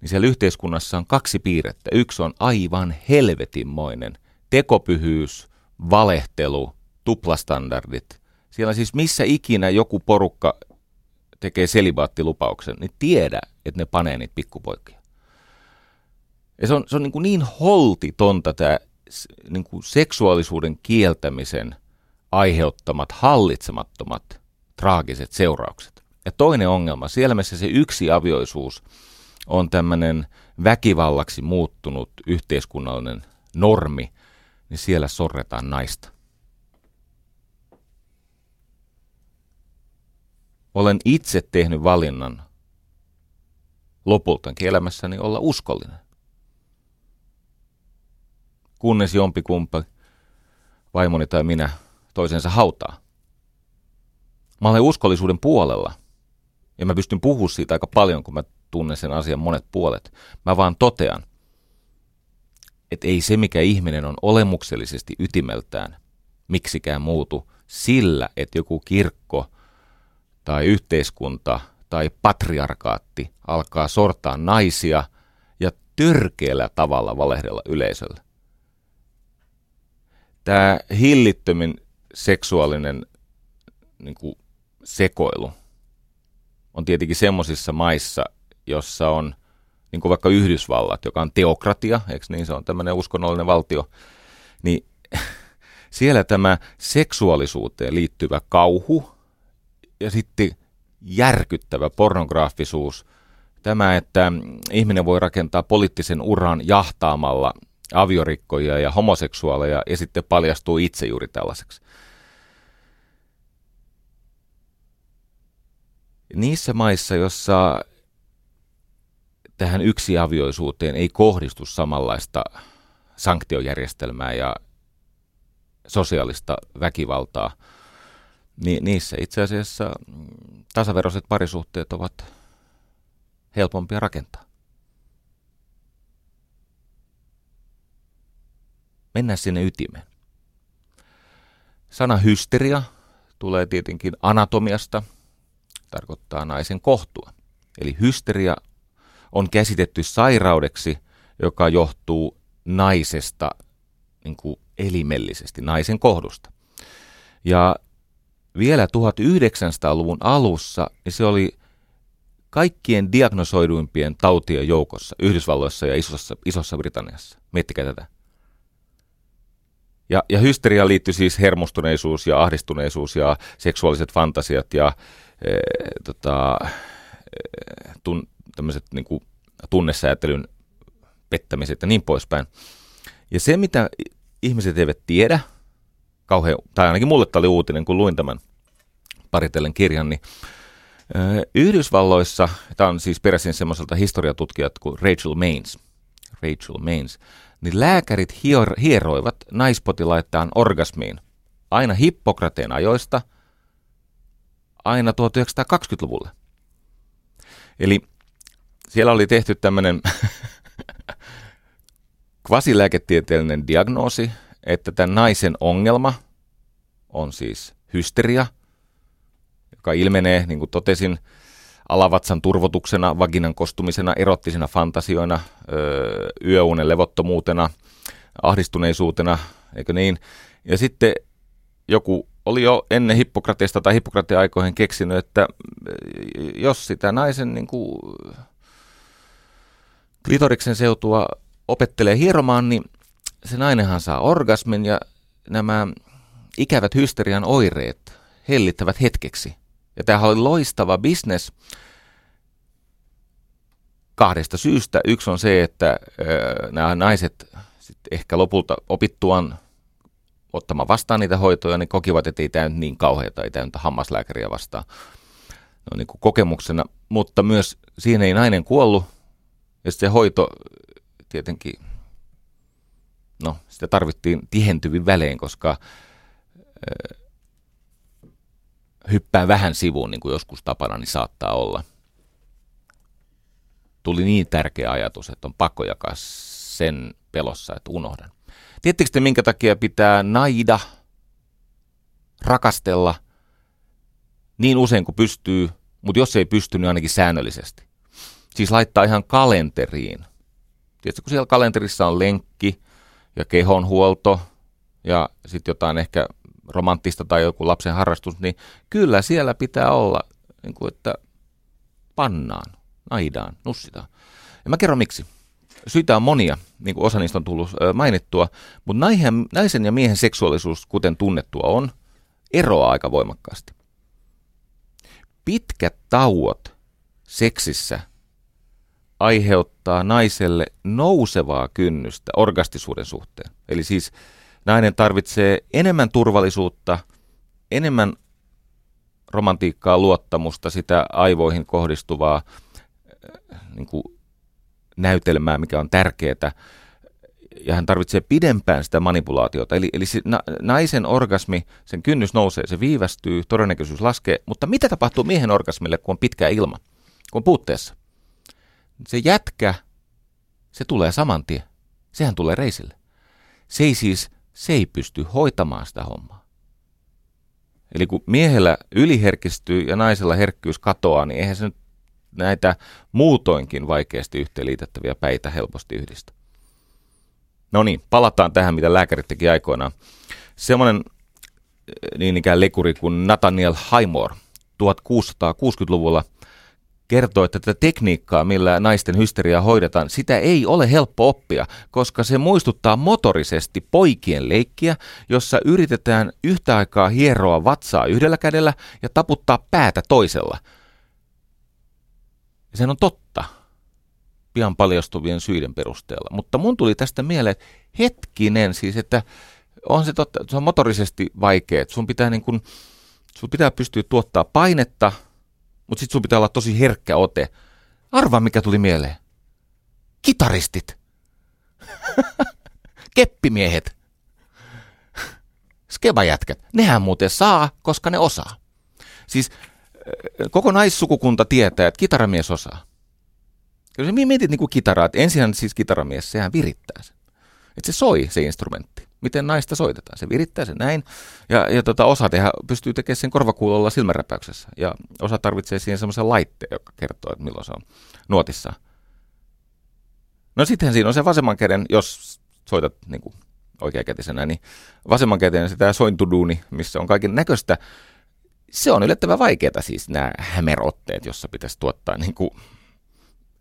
niin siellä yhteiskunnassa on kaksi piirrettä. Yksi on aivan helvetinmoinen tekopyhyys, valehtelu, tuplastandardit. Siellä siis missä ikinä joku porukka tekee selibaattilupauksen, niin tiedä, että ne panee niitä pikkupoikia. Ja se on, se on niin, kuin niin holtitonta tämä niin kuin seksuaalisuuden kieltämisen aiheuttamat hallitsemattomat traagiset seuraukset. Ja toinen ongelma, siellä missä se yksi avioisuus on tämmöinen väkivallaksi muuttunut yhteiskunnallinen normi, niin siellä sorretaan naista. Olen itse tehnyt valinnan lopultakin elämässäni olla uskollinen. Kunnes jompikumpa, vaimoni tai minä, toisensa hautaa. Mä olen uskollisuuden puolella. Ja mä pystyn puhumaan siitä aika paljon, kun mä tunnen sen asian monet puolet. Mä vaan totean, että ei se, mikä ihminen on olemuksellisesti ytimeltään, miksikään muutu sillä, että joku kirkko tai yhteiskunta tai patriarkaatti alkaa sortaa naisia ja törkeällä tavalla valehdella yleisölle. tämä hillittömin seksuaalinen niin kuin sekoilu on tietenkin semmoisissa maissa, jossa on niin kuin vaikka Yhdysvallat, joka on teokratia, eikö niin, se on tämmöinen uskonnollinen valtio, niin siellä tämä seksuaalisuuteen liittyvä kauhu ja sitten järkyttävä pornograafisuus, tämä, että ihminen voi rakentaa poliittisen uran jahtaamalla aviorikkoja ja homoseksuaaleja ja sitten paljastuu itse juuri tällaiseksi. Niissä maissa, jossa tähän yksiavioisuuteen ei kohdistu samanlaista sanktiojärjestelmää ja sosiaalista väkivaltaa, niin niissä itse asiassa tasaveroiset parisuhteet ovat helpompia rakentaa. Mennään sinne ytimeen. Sana hysteria tulee tietenkin anatomiasta, tarkoittaa naisen kohtua. Eli hysteria on käsitetty sairaudeksi, joka johtuu naisesta niin kuin elimellisesti, naisen kohdusta. Ja vielä 1900-luvun alussa niin se oli kaikkien diagnosoiduimpien tautien joukossa Yhdysvalloissa ja Isossa, Isossa Britanniassa. Miettikää tätä. Ja, ja hysteria liittyy siis hermostuneisuus ja ahdistuneisuus ja seksuaaliset fantasiat ja e, tota, e, tun, tämmöiset niin kuin tunnesäätelyn pettämiset ja niin poispäin. Ja se, mitä ihmiset eivät tiedä, kauhean, tai ainakin mulle tämä oli uutinen, kun luin tämän paritellen kirjan, niin Yhdysvalloissa, tämä on siis peräisin semmoiselta historiatutkijat kuin Rachel Maines, Rachel Maines, niin lääkärit hier- hieroivat naispotilaittaan orgasmiin aina Hippokrateen ajoista aina 1920-luvulle. Eli siellä oli tehty tämmöinen kvasilääketieteellinen diagnoosi, että tämän naisen ongelma on siis hysteria, joka ilmenee, niin kuin totesin, alavatsan turvotuksena, vaginan kostumisena, erottisina fantasioina, yöunen levottomuutena, ahdistuneisuutena, eikö niin? Ja sitten joku oli jo ennen Hippokrateesta tai Hippokrateen aikoihin keksinyt, että jos sitä naisen niin kuin, klitoriksen seutua opettelee hieromaan, niin se nainenhan saa orgasmin ja nämä ikävät hysterian oireet hellittävät hetkeksi. Ja tämähän oli loistava bisnes kahdesta syystä. Yksi on se, että ö, nämä naiset sit ehkä lopulta opittuaan ottamaan vastaan niitä hoitoja, niin kokivat, että ei tämä nyt niin kauheata, ei tämä nyt hammaslääkäriä vastaan no, niin kuin kokemuksena. Mutta myös siihen ei nainen kuollut, ja se hoito tietenkin, no sitä tarvittiin tihentyvin välein, koska ö, hyppää vähän sivuun, niin kuin joskus tapana, niin saattaa olla. Tuli niin tärkeä ajatus, että on pakko jakaa sen pelossa, että unohdan. Tiedättekö te, minkä takia pitää naida, rakastella niin usein kuin pystyy, mutta jos ei pysty, niin ainakin säännöllisesti. Siis laittaa ihan kalenteriin. Tiedätkö, kun siellä kalenterissa on lenkki ja kehonhuolto ja sitten jotain ehkä romanttista tai joku lapsen harrastus, niin kyllä siellä pitää olla, niin kuin, että pannaan, naidaan, nussitaan. Ja mä kerron miksi. Syitä on monia, niin kuin osa niistä on tullut mainittua, mutta naisen ja miehen seksuaalisuus, kuten tunnettua on, eroaa aika voimakkaasti. Pitkät tauot seksissä aiheuttaa naiselle nousevaa kynnystä orgastisuuden suhteen. Eli siis nainen tarvitsee enemmän turvallisuutta, enemmän romantiikkaa, luottamusta, sitä aivoihin kohdistuvaa äh, niin kuin näytelmää, mikä on tärkeää. Ja hän tarvitsee pidempään sitä manipulaatiota. Eli, eli se, na, naisen orgasmi, sen kynnys nousee, se viivästyy, todennäköisyys laskee. Mutta mitä tapahtuu miehen orgasmille, kun on pitkä ilma, kun on puutteessa? Se jätkä, se tulee saman tien. Sehän tulee reisille. Se ei siis se ei pysty hoitamaan sitä hommaa. Eli kun miehellä yliherkistyy ja naisella herkkyys katoaa, niin eihän se nyt näitä muutoinkin vaikeasti yhteenliitettäviä päitä helposti yhdistä. No niin, palataan tähän, mitä lääkärit teki aikoinaan. Semmoinen niin ikään lekuri kuin Nathaniel Highmore 1660-luvulla kertoo, että tätä tekniikkaa, millä naisten hysteriaa hoidetaan, sitä ei ole helppo oppia, koska se muistuttaa motorisesti poikien leikkiä, jossa yritetään yhtä aikaa hieroa vatsaa yhdellä kädellä ja taputtaa päätä toisella. Ja sehän on totta pian paljastuvien syiden perusteella. Mutta mun tuli tästä mieleen, että hetkinen siis, että on se totta, se on motorisesti vaikea. Sun pitää, niin kun, sun pitää pystyä tuottaa painetta, mutta sitten sun pitää olla tosi herkkä ote. Arvaa, mikä tuli mieleen. Kitaristit. Keppimiehet. Skebajätkät. Nehän muuten saa, koska ne osaa. Siis koko naissukukunta tietää, että kitaramies osaa. Jos mietit niin kuin kitaraa, että ensin siis kitaramies, sehän virittää sen. Että se soi se instrumentti. Miten naista soitetaan. Se virittää sen näin. Ja, ja tota, osa tehdä, pystyy tekemään sen korvakuulolla silmänräpäyksessä. Ja osa tarvitsee siihen semmoisen laitteen, joka kertoo, että milloin se on nuotissa. No sitten siinä on se vasemman käden, jos soitat niin kuin oikeakätisenä, niin vasemman käden sitä sointuduuni, missä on kaiken näköistä. Se on yllättävän vaikeaa siis nämä hämerotteet, jossa pitäisi tuottaa niin kuin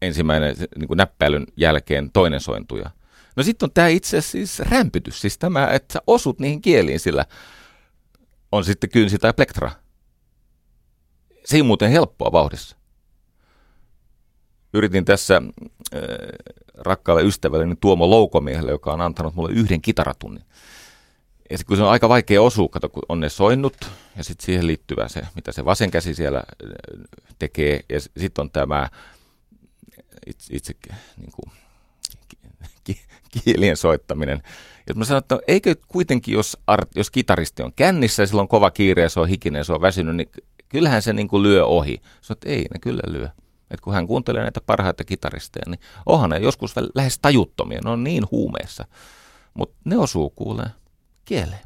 ensimmäinen niin kuin näppäilyn jälkeen toinen sointuja. No sitten on tämä itse siis rämpytys, siis tämä, että sä osut niihin kieliin, sillä on sitten kynsi tai plektra. Se ei muuten helppoa vauhdissa. Yritin tässä äh, rakkaalle ystävälleni Tuomo Loukomiehelle, joka on antanut mulle yhden kitaratunnin. Ja kun se on aika vaikea osua, kato, kun on ne soinnut, ja sitten siihen liittyvä se, mitä se vasen käsi siellä tekee, ja sitten on tämä itse, itse niin kuin, kielien soittaminen. Ja mä sanoin, että no, eikö kuitenkin, jos, art, jos kitaristi on kännissä ja sillä on kova kiire ja se on hikinen ja se on väsynyt, niin kyllähän se niin kuin lyö ohi. Sanoin, että ei, ne kyllä lyö. Et kun hän kuuntelee näitä parhaita kitaristeja, niin onhan ne joskus lähes tajuttomia, ne on niin huumeessa. Mutta ne osuu kuulee kieleen.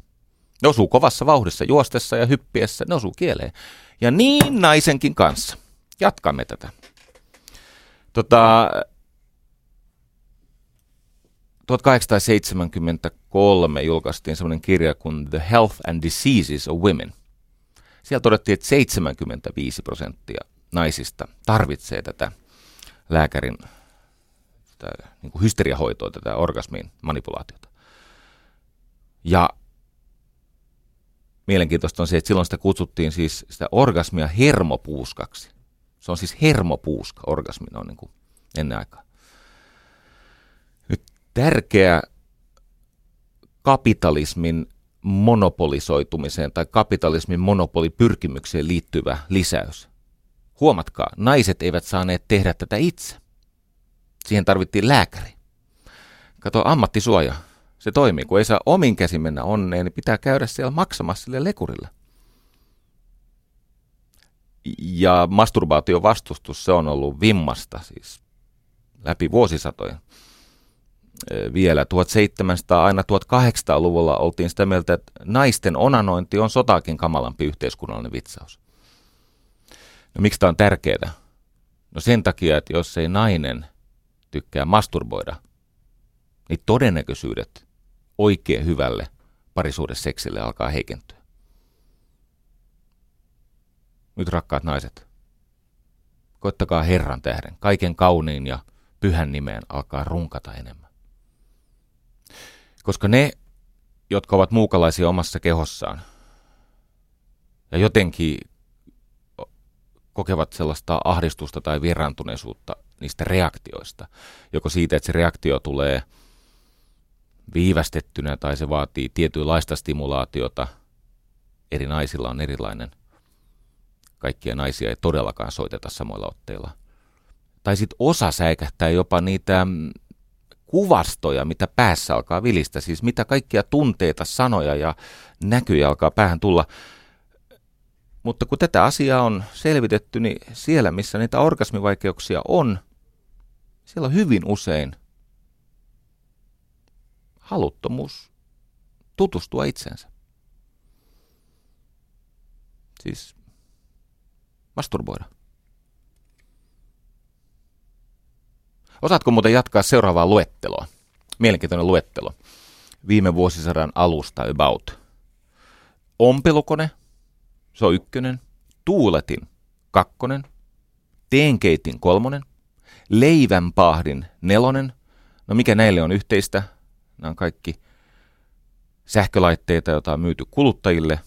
Ne osuu kovassa vauhdissa juostessa ja hyppiessä, ne osuu kieleen. Ja niin naisenkin kanssa. Jatkamme tätä. Tota, 1873 julkaistiin sellainen kirja kuin The Health and Diseases of Women. Siellä todettiin, että 75 prosenttia naisista tarvitsee tätä lääkärin tätä, niin kuin hysteriahoitoa, tätä orgasmin manipulaatiota. Ja mielenkiintoista on se, että silloin sitä kutsuttiin siis sitä orgasmia hermopuuskaksi. Se on siis hermopuuska, orgasmi on niin kuin ennen aikaa. Tärkeä kapitalismin monopolisoitumiseen tai kapitalismin monopolipyrkimykseen liittyvä lisäys. Huomatkaa, naiset eivät saaneet tehdä tätä itse. Siihen tarvittiin lääkäri. Kato, ammattisuoja. Se toimii. Kun ei saa omin käsin mennä onneen, niin pitää käydä siellä maksamassa sille lekurille ja masturbaation vastustus, se on ollut vimmasta siis läpi vuosisatoja. Vielä 1700 aina 1800-luvulla oltiin sitä mieltä, että naisten onanointi on sotaakin kamalampi yhteiskunnallinen vitsaus. No miksi tämä on tärkeää? No sen takia, että jos ei nainen tykkää masturboida, niin todennäköisyydet oikein hyvälle parisuudesseksille alkaa heikentyä. Nyt rakkaat naiset, koittakaa Herran tähden, kaiken kauniin ja pyhän nimeen alkaa runkata enemmän. Koska ne, jotka ovat muukalaisia omassa kehossaan ja jotenkin kokevat sellaista ahdistusta tai vieraantuneisuutta niistä reaktioista, joko siitä, että se reaktio tulee viivästettynä tai se vaatii tietynlaista stimulaatiota, eri naisilla on erilainen, kaikkia naisia ei todellakaan soiteta samoilla otteilla. Tai sitten osa säikähtää jopa niitä mm, kuvastoja, mitä päässä alkaa vilistä, siis mitä kaikkia tunteita, sanoja ja näkyjä alkaa päähän tulla. Mutta kun tätä asiaa on selvitetty, niin siellä, missä niitä orgasmivaikeuksia on, siellä on hyvin usein haluttomuus tutustua itsensä. Siis masturboida. Osaatko muuten jatkaa seuraavaa luetteloa? Mielenkiintoinen luettelo. Viime vuosisadan alusta about. Ompelukone, se on ykkönen. Tuuletin, kakkonen. Teenkeitin, kolmonen. Leivänpahdin, nelonen. No mikä näille on yhteistä? Nämä on kaikki sähkölaitteita, joita on myyty kuluttajille.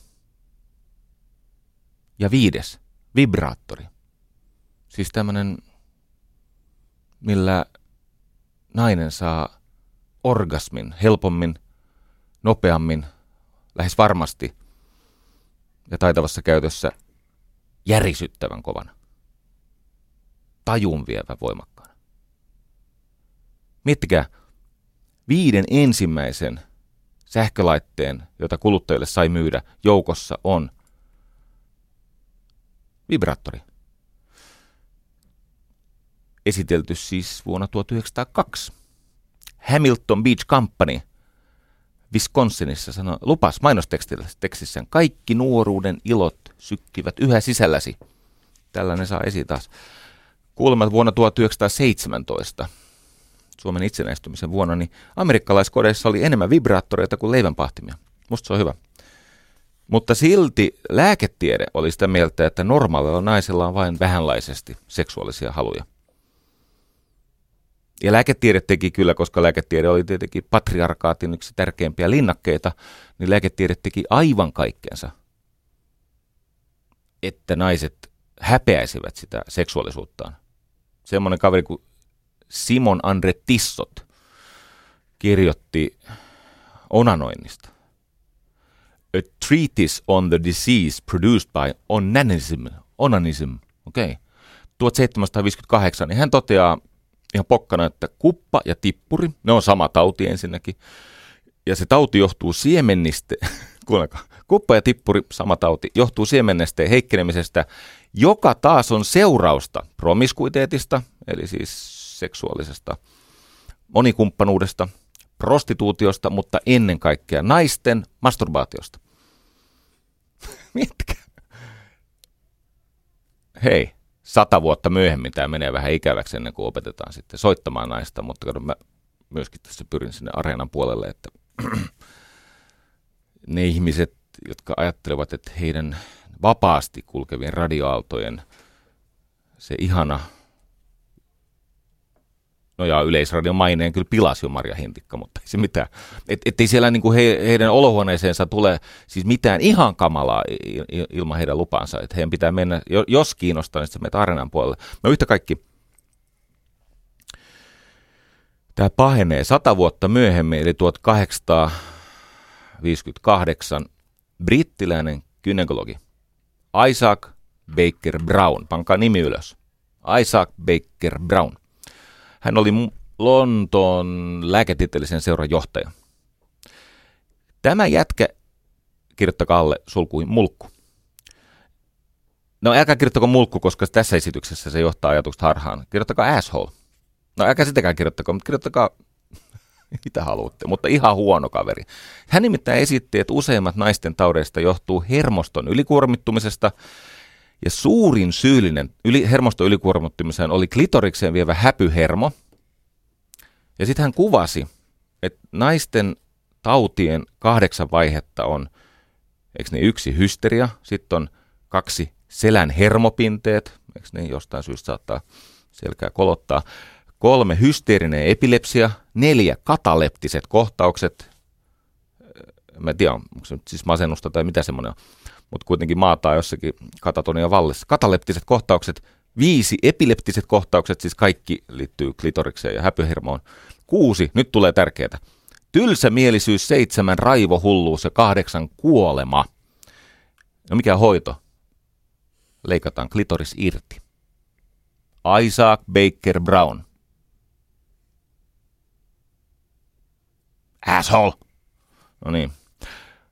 Ja viides, vibraattori. Siis tämmöinen, millä nainen saa orgasmin helpommin, nopeammin, lähes varmasti ja taitavassa käytössä järisyttävän kovana. Tajun vievä voimakkaana. Miettikää, viiden ensimmäisen sähkölaitteen, jota kuluttajille sai myydä, joukossa on vibraattori. Esitelty siis vuonna 1902. Hamilton Beach Company Wisconsinissa sanoi, lupas mainostekstissään, kaikki nuoruuden ilot sykkivät yhä sisälläsi. Tällainen saa esi taas. Kuulemma vuonna 1917, Suomen itsenäistymisen vuonna, niin amerikkalaiskodeissa oli enemmän vibraattoreita kuin leivänpahtimia. Musta se on hyvä. Mutta silti lääketiede oli sitä mieltä, että normaalilla naisella on vain vähänlaisesti seksuaalisia haluja. Ja lääketiede teki kyllä, koska lääketiede oli tietenkin patriarkaatin yksi tärkeimpiä linnakkeita, niin lääketiede teki aivan kaikkeensa, että naiset häpeäisivät sitä seksuaalisuuttaan. Semmoinen kaveri kuin Simon Andre Tissot kirjoitti onanoinnista. A treatise on the disease produced by onanism. Onanism, okei. Okay. 1758, niin hän toteaa ihan pokkana, että kuppa ja tippuri, ne on sama tauti ensinnäkin. Ja se tauti johtuu siemenniste, kuunnelkaa, kuppa ja tippuri, sama tauti, johtuu siemennesteen heikkenemisestä, joka taas on seurausta promiskuiteetista, eli siis seksuaalisesta monikumppanuudesta, prostituutiosta, mutta ennen kaikkea naisten masturbaatiosta. Mitkä? Hei, sata vuotta myöhemmin tämä menee vähän ikäväksi ennen kuin opetetaan sitten soittamaan naista, mutta mä myöskin tässä pyrin sinne areenan puolelle, että ne ihmiset, jotka ajattelevat, että heidän vapaasti kulkevien radioaaltojen se ihana no ja Yleisradion maineen kyllä pilasi jo Marja Hintikka, mutta ei se mitään. Et, ettei siellä niinku he, heidän olohuoneeseensa tule siis mitään ihan kamalaa ilman heidän lupansa. Että heidän pitää mennä, jos kiinnostaa, niin sitten menet puolelle. No yhtä kaikki, tämä pahenee sata vuotta myöhemmin, eli 1858, brittiläinen kynekologi Isaac Baker Brown, pankaa nimi ylös. Isaac Baker Brown hän oli Lontoon lääketieteellisen seuran johtaja. Tämä jätkä, kirjoittakaa alle sulkuihin mulkku. No älkää kirjoittako mulkku, koska tässä esityksessä se johtaa ajatukset harhaan. Kirjoittakaa asshole. No älkää sitäkään kirjoittako, mutta kirjoittakaa mitä haluatte, mutta ihan huono kaveri. Hän nimittäin esitti, että useimmat naisten taudeista johtuu hermoston ylikuormittumisesta, ja suurin syyllinen yli, hermoston ylikuormittumiseen oli klitorikseen vievä häpyhermo. Ja sitten hän kuvasi, että naisten tautien kahdeksan vaihetta on, eikö niin, yksi hysteria, sitten on kaksi selän hermopinteet, eikö niin, jostain syystä saattaa selkää kolottaa, kolme hysteerinen epilepsia, neljä kataleptiset kohtaukset, mä en tiedä, onko se nyt siis masennusta tai mitä semmoinen on, mutta kuitenkin maataa jossakin katatonia vallessa. Kataleptiset kohtaukset, viisi epileptiset kohtaukset, siis kaikki liittyy klitorikseen ja häpyhermoon. Kuusi, nyt tulee tärkeää. Tylsämielisyys, seitsemän, raivohulluus ja kahdeksan, kuolema. No mikä hoito? Leikataan klitoris irti. Isaac Baker Brown. Asshole! No niin.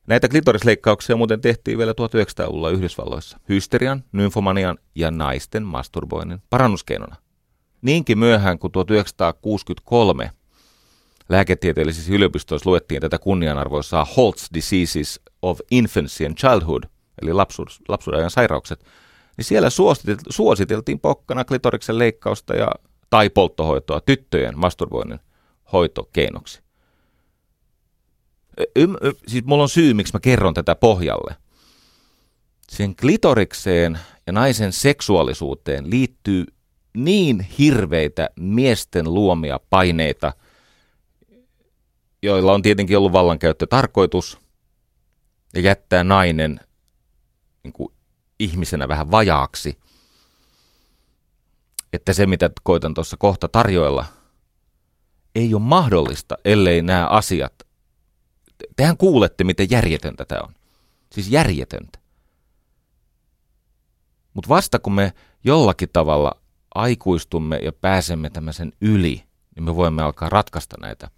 Näitä klitorisleikkauksia muuten tehtiin vielä 1900-luvulla Yhdysvalloissa. Hysterian, nymfomanian ja naisten masturboinnin parannuskeinona. Niinkin myöhään kuin 1963 lääketieteellisissä yliopistoissa luettiin tätä kunnianarvoisaa Holt's Diseases of Infancy and Childhood, eli lapsuuden sairaukset, niin siellä suositeltiin pokkana klitoriksen leikkausta ja, tai polttohoitoa tyttöjen masturboinnin hoitokeinoksi. Ym, y, siis mulla on syy, miksi mä kerron tätä pohjalle. Sen klitorikseen ja naisen seksuaalisuuteen liittyy niin hirveitä miesten luomia paineita, joilla on tietenkin ollut vallankäyttö tarkoitus ja jättää nainen niin kuin ihmisenä vähän vajaaksi. Että se, mitä koitan tuossa kohta tarjoilla, ei ole mahdollista, ellei nämä asiat. Tehän kuulette, miten järjetöntä tämä on. Siis järjetöntä. Mutta vasta kun me jollakin tavalla aikuistumme ja pääsemme tämmöisen yli, niin me voimme alkaa ratkaista näitä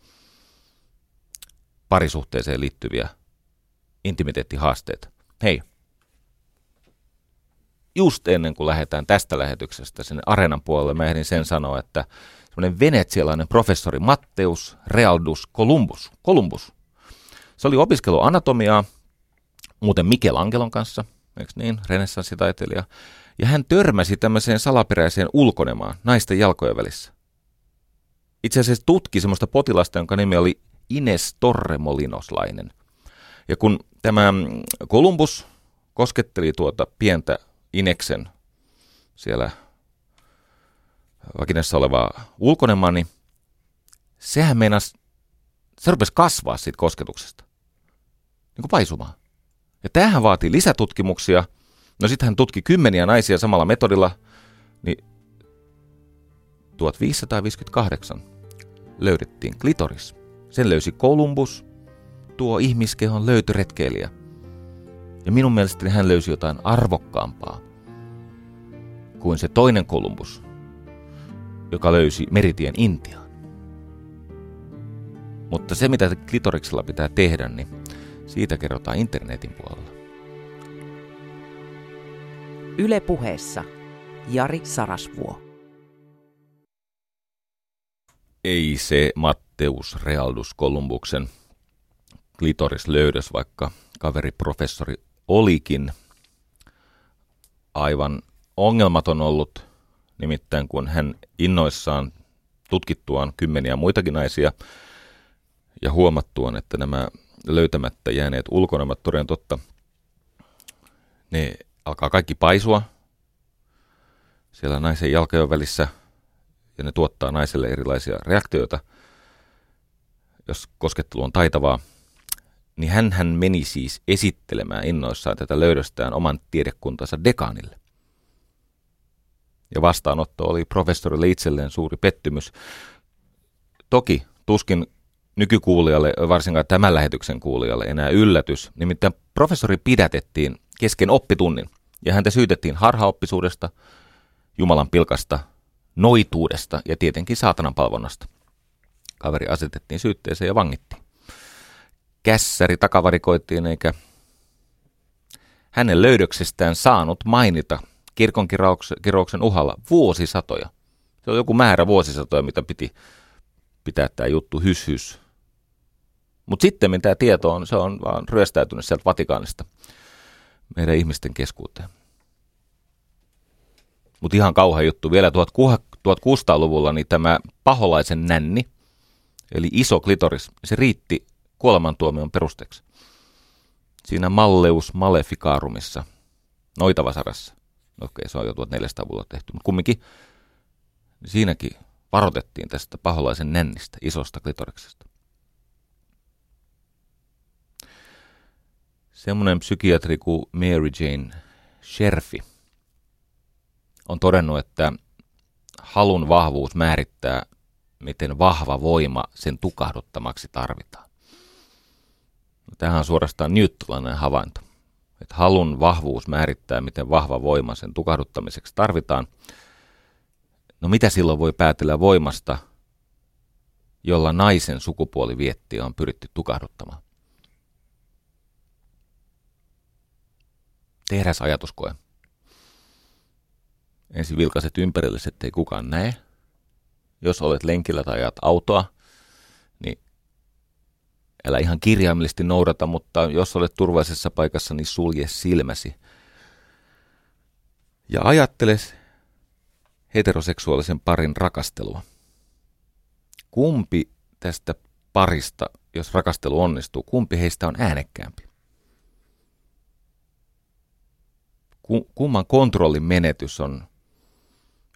parisuhteeseen liittyviä intimiteettihaasteita. Hei, just ennen kuin lähdetään tästä lähetyksestä sinne areenan puolelle, mä ehdin sen sanoa, että semmoinen venetsialainen professori Matteus Realdus Columbus, Columbus, se oli opiskellut anatomiaa, muuten Michelangelon kanssa, eikö niin, renessanssitaiteilija, ja hän törmäsi tämmöiseen salaperäiseen ulkonemaan naisten jalkojen välissä. Itse asiassa tutki semmoista potilasta, jonka nimi oli Ines Torremolinoslainen. Ja kun tämä Columbus kosketteli tuota pientä Ineksen siellä vakinassa olevaa ulkonemaa, niin sehän meinas, se rupesi kasvaa siitä kosketuksesta. Niin kuin paisumaan. Ja tämähän vaatii lisätutkimuksia. No sitten hän tutki kymmeniä naisia samalla metodilla, niin 1558 löydettiin klitoris. Sen löysi Columbus, tuo ihmiskehon löytöretkeilijä – ja minun mielestäni hän löysi jotain arvokkaampaa kuin se toinen Kolumbus, joka löysi meritien Intiaan. Mutta se, mitä klitoriksella pitää tehdä, niin siitä kerrotaan internetin puolella. Yle puheessa Jari Sarasvuo. Ei se Matteus Realdus Kolumbuksen klitoris löydös, vaikka kaveri professori olikin aivan ongelmaton ollut, nimittäin kun hän innoissaan tutkittuaan kymmeniä muitakin naisia ja huomattuaan, että nämä löytämättä jääneet ulkonemat toden totta, ne alkaa kaikki paisua siellä naisen jalkojen välissä ja ne tuottaa naiselle erilaisia reaktioita, jos koskettelu on taitavaa – niin hän, hän meni siis esittelemään innoissaan tätä löydöstään oman tiedekuntansa dekaanille. Ja vastaanotto oli professorille itselleen suuri pettymys. Toki tuskin nykykuulijalle, varsinkaan tämän lähetyksen kuulijalle enää yllätys. Nimittäin professori pidätettiin kesken oppitunnin ja häntä syytettiin harhaoppisuudesta, Jumalan pilkasta, noituudesta ja tietenkin saatanan palvonnasta. Kaveri asetettiin syytteeseen ja vangittiin kässäri takavarikoitiin eikä hänen löydöksestään saanut mainita kirkon kirouksen uhalla vuosisatoja. Se on joku määrä vuosisatoja, mitä piti pitää tämä juttu hyshys. Mutta sitten tämä tieto on, se on vaan ryöstäytynyt sieltä Vatikaanista meidän ihmisten keskuuteen. Mutta ihan kauhean juttu. Vielä 1600-luvulla niin tämä paholaisen nänni, eli iso klitoris, se riitti kuolemantuomion perusteeksi. Siinä Malleus Maleficarumissa, Noitavasarassa, no okei se on jo 1400-luvulla tehty, mutta kumminkin siinäkin varoitettiin tästä paholaisen nännistä, isosta klitoriksesta. Semmoinen psykiatri kuin Mary Jane Sherfi on todennut, että halun vahvuus määrittää, miten vahva voima sen tukahduttamaksi tarvitaan. Tähän on suorastaan newtonilainen havainto. Että halun vahvuus määrittää, miten vahva voima sen tukahduttamiseksi tarvitaan. No mitä silloin voi päätellä voimasta, jolla naisen sukupuoliviettiä on pyritty tukahduttamaan? Tehdään ajatuskoe. Ensin vilkaiset ympärille, ettei kukaan näe. Jos olet lenkillä tai ajat autoa, älä ihan kirjaimellisesti noudata, mutta jos olet turvallisessa paikassa, niin sulje silmäsi. Ja ajattele heteroseksuaalisen parin rakastelua. Kumpi tästä parista jos rakastelu onnistuu, kumpi heistä on äänekkäämpi? Kumman kontrollin menetys on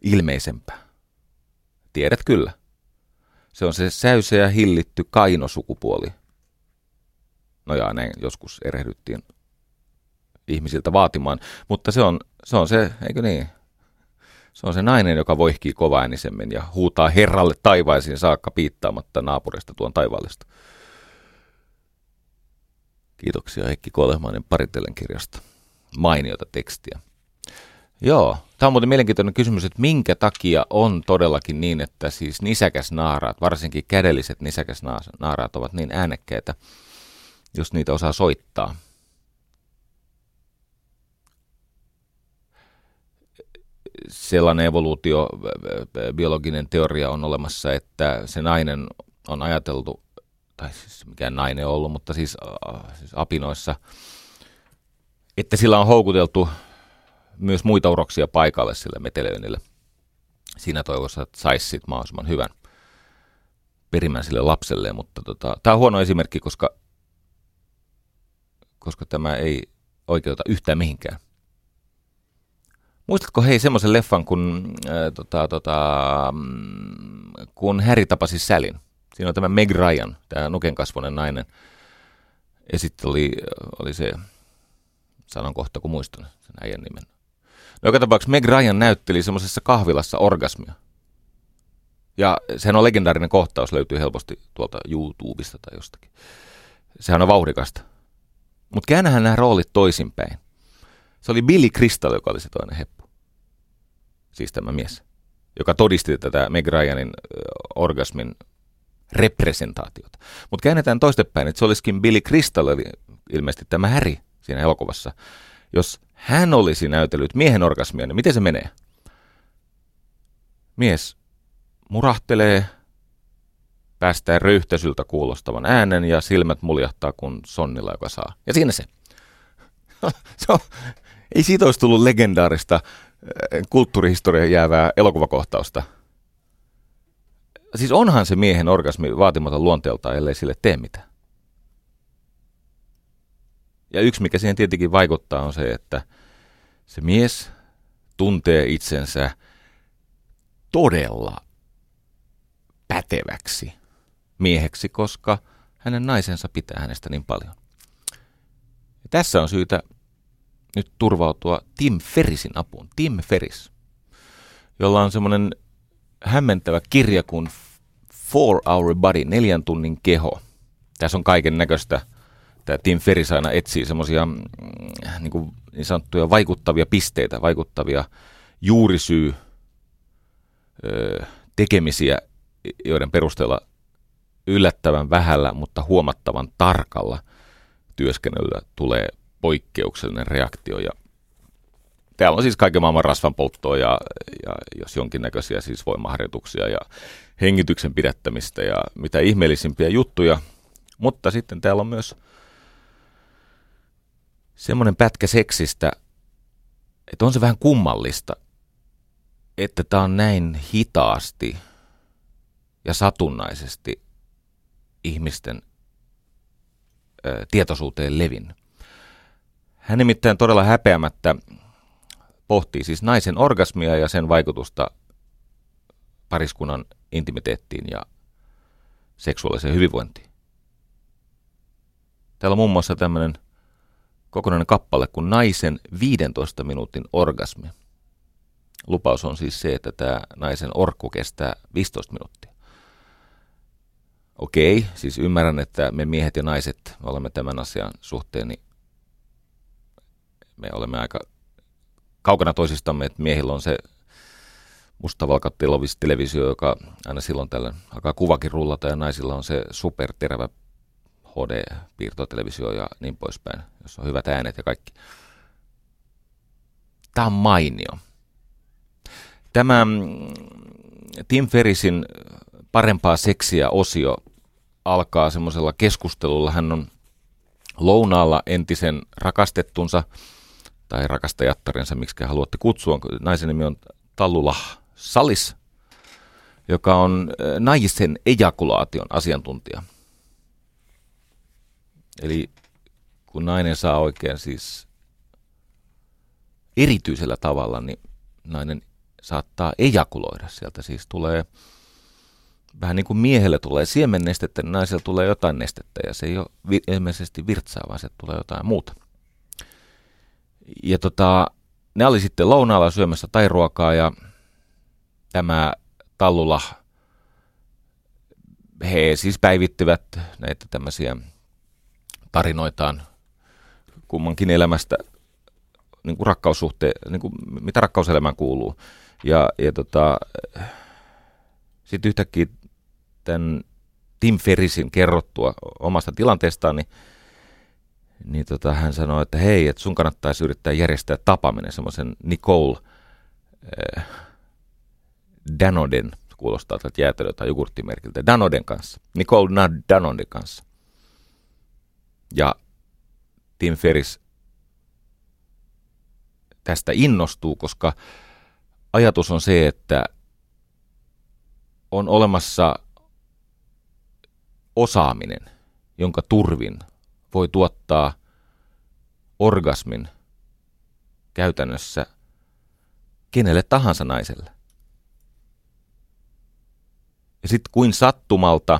ilmeisempää? Tiedät kyllä. Se on se säyseä hillitty kainosukupuoli. No ja näin joskus erehdyttiin ihmisiltä vaatimaan, mutta se on se, on se eikö niin? Se on se nainen, joka voihkii kovaäänisemmin ja huutaa herralle taivaisiin saakka piittaamatta naapurista tuon taivaallista. Kiitoksia Heikki Kolehmainen Paritellen kirjasta. Mainiota tekstiä. Joo, tämä on muuten mielenkiintoinen kysymys, että minkä takia on todellakin niin, että siis nisäkäsnaaraat, varsinkin kädelliset nisäkäsnaaraat ovat niin äänekkäitä, jos niitä osaa soittaa. Sellainen evoluutio, biologinen teoria on olemassa, että se nainen on ajateltu, tai siis mikään nainen ollut, mutta siis, siis apinoissa, että sillä on houkuteltu myös muita uroksia paikalle sille metelöinnille. Siinä toivossa, että saisi sit mahdollisimman hyvän perimän sille lapselle, mutta tota, tämä on huono esimerkki, koska, koska tämä ei oikeuta yhtään mihinkään. Muistatko hei semmoisen leffan, kun, äh, tota, tota, mm, kun Harry tapasi Sälin? Siinä on tämä Meg Ryan, tämä nukenkasvoinen nainen. Ja sitten oli, oli se, sanon kohta kun muistan sen äijän nimen, No joka tapauksessa Meg Ryan näytteli semmoisessa kahvilassa orgasmia. Ja sehän on legendaarinen kohtaus, löytyy helposti tuolta YouTubesta tai jostakin. Sehän on vauhdikasta. Mutta käännähän nämä roolit toisinpäin. Se oli Billy Crystal, joka oli se toinen heppu. Siis tämä mies, joka todisti tätä Meg Ryanin orgasmin representaatiota. Mutta käännetään toistepäin, että se olisikin Billy Crystal, eli ilmeisesti tämä Häri siinä elokuvassa. Jos hän olisi näytellyt miehen orgasmia, niin miten se menee? Mies murahtelee, päästää röyhtäisyltä kuulostavan äänen ja silmät muljahtaa kuin sonnilla, joka saa. Ja siinä se. se on, ei siitä olisi tullut legendaarista äh, kulttuurihistorian jäävää elokuvakohtausta. Siis onhan se miehen orgasmi vaatimaton luonteeltaan, ellei sille tee mitään. Ja yksi, mikä siihen tietenkin vaikuttaa, on se, että se mies tuntee itsensä todella päteväksi mieheksi, koska hänen naisensa pitää hänestä niin paljon. Ja tässä on syytä nyt turvautua Tim Ferrisin apuun. Tim Ferris, jolla on semmoinen hämmentävä kirja kuin Four Hour Body, neljän tunnin keho. Tässä on kaiken näköistä tämä Tim Ferris aina etsii semmoisia mm, niin, niin sanottuja vaikuttavia pisteitä, vaikuttavia juurisyy tekemisiä, joiden perusteella yllättävän vähällä, mutta huomattavan tarkalla työskennellä tulee poikkeuksellinen reaktio. Ja täällä on siis kaiken maailman rasvan polttoa ja, ja jos jonkinnäköisiä siis voimaharjoituksia ja hengityksen pidättämistä ja mitä ihmeellisimpiä juttuja. Mutta sitten täällä on myös semmoinen pätkä seksistä, että on se vähän kummallista, että tämä on näin hitaasti ja satunnaisesti ihmisten ö, tietoisuuteen levin. Hän nimittäin todella häpeämättä pohtii siis naisen orgasmia ja sen vaikutusta pariskunnan intimiteettiin ja seksuaaliseen hyvinvointiin. Täällä on muun muassa tämmöinen kokonainen kappale kuin naisen 15 minuutin orgasmi. Lupaus on siis se, että tämä naisen orkku kestää 15 minuuttia. Okei, siis ymmärrän, että me miehet ja naiset me olemme tämän asian suhteen, niin me olemme aika kaukana toisistamme, että miehillä on se mustavalka televisio, joka aina silloin tällä alkaa kuvakin rullata, ja naisilla on se superterävä HD-piirtotelevisio ja niin poispäin, jos on hyvät äänet ja kaikki. Tämä on mainio. Tämä mm, Tim Ferrisin parempaa seksiä osio alkaa semmoisella keskustelulla. Hän on lounaalla entisen rakastettunsa tai rakastajattarensa, miksi haluatte kutsua. Naisen nimi on Tallula Salis, joka on naisen ejakulaation asiantuntija – Eli kun nainen saa oikein siis erityisellä tavalla, niin nainen saattaa ejakuloida sieltä. Siis tulee vähän niin kuin miehelle tulee siemennestettä, niin naisella tulee jotain nestettä ja se ei ole ilmeisesti virtsaa, vaan se tulee jotain muuta. Ja tota, ne oli sitten lounaalla syömässä tai ruokaa ja tämä Tallula, he siis päivittivät näitä tämmöisiä tarinoitaan kummankin elämästä, niin kuin rakkaussuhteen, niin kuin mitä rakkauselämään kuuluu. Ja, ja tota, sitten yhtäkkiä tämän Tim Ferrisin kerrottua omasta tilanteestaan, niin, niin tota, hän sanoi, että hei, että sun kannattaisi yrittää järjestää tapaaminen semmoisen Nicole äh, Danoden, kuulostaa tältä jäätelö- tai jogurttimerkiltä, Danoden kanssa, Nicole Danoden kanssa. Ja Tim Ferris tästä innostuu, koska ajatus on se, että on olemassa osaaminen, jonka turvin voi tuottaa orgasmin käytännössä kenelle tahansa naiselle. Ja sitten kuin sattumalta,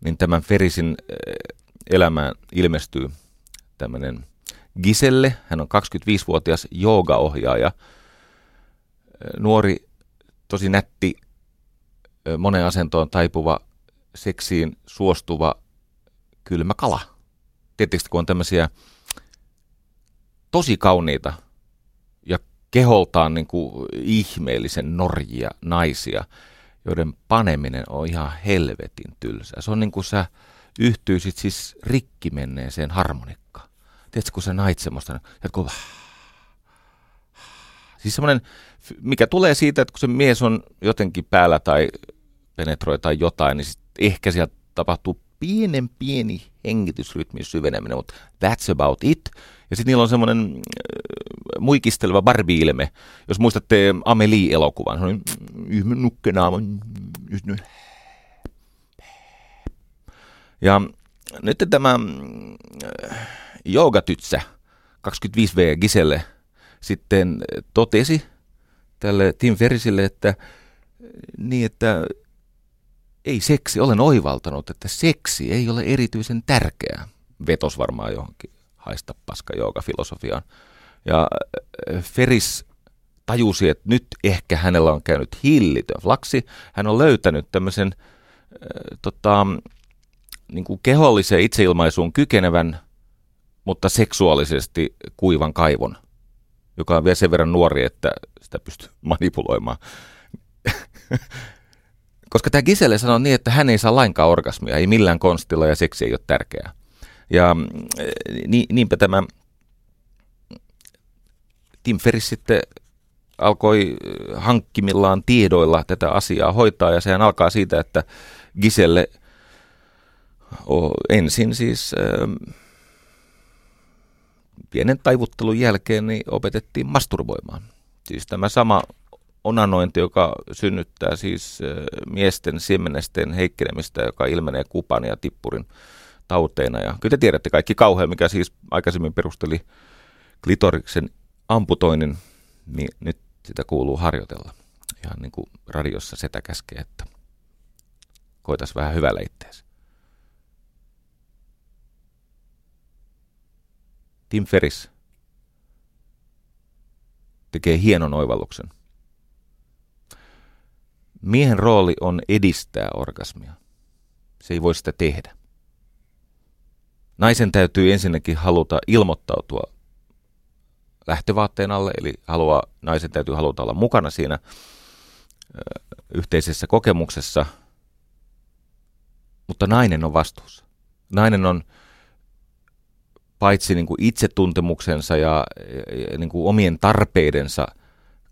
niin tämän Ferisin eh, elämään ilmestyy tämmöinen Giselle. Hän on 25-vuotias joogaohjaaja, nuori, tosi nätti, monen asentoon taipuva, seksiin suostuva kylmä kala. Tietysti kun on tämmöisiä tosi kauniita ja keholtaan niin kuin ihmeellisen norjia naisia, joiden paneminen on ihan helvetin tylsää. Se on niin kuin sä yhtyisit siis rikki menneeseen harmonikkaan. Tiedätkö, kun sä nait semmoista, että Siis semmoinen, mikä tulee siitä, että kun se mies on jotenkin päällä tai penetroi tai jotain, niin sit ehkä sieltä tapahtuu pienen pieni hengitysrytmin syveneminen, mutta that's about it. Ja sitten niillä on semmoinen äh, muikisteleva Barbie-ilme. Jos muistatte Amelie-elokuvan, semmoinen ihme nukkenaama. Ja nyt tämä äh, joogatytsä 25V Giselle sitten totesi tälle Tim Ferrisille, että niin, että ei seksi, olen oivaltanut, että seksi ei ole erityisen tärkeää. Vetos varmaan johonkin haista paska filosofiaan. Ja äh, Feris tajusi, että nyt ehkä hänellä on käynyt hillitön flaksi. Hän on löytänyt tämmöisen äh, tota, niin kuin keholliseen itseilmaisuun kykenevän, mutta seksuaalisesti kuivan kaivon, joka on vielä sen verran nuori, että sitä pystyy manipuloimaan. Koska tämä Giselle sanoi niin, että hän ei saa lainkaan orgasmia, ei millään konstilla ja seksi ei ole tärkeää. Ja ni, niinpä tämä Tim Ferris sitten alkoi hankkimillaan tiedoilla tätä asiaa hoitaa ja sehän alkaa siitä, että Giselle ensin siis äh, pienen taivuttelun jälkeen niin opetettiin masturboimaan. Siis tämä sama onanointi, joka synnyttää siis äh, miesten siemenesten heikkenemistä, joka ilmenee kupan ja tippurin tauteina. Ja kyllä te tiedätte kaikki kauhea, mikä siis aikaisemmin perusteli klitoriksen amputoinnin, niin nyt sitä kuuluu harjoitella. Ihan niin kuin radiossa setä käskee, että koitas vähän hyvällä itteesi. Tim Ferris tekee hienon oivalluksen. Miehen rooli on edistää orgasmia. Se ei voi sitä tehdä. Naisen täytyy ensinnäkin haluta ilmoittautua lähtövaatteen alle, eli haluaa, naisen täytyy haluta olla mukana siinä yhteisessä kokemuksessa, mutta nainen on vastuussa. Nainen on paitsi niin kuin itsetuntemuksensa ja, ja niin kuin omien tarpeidensa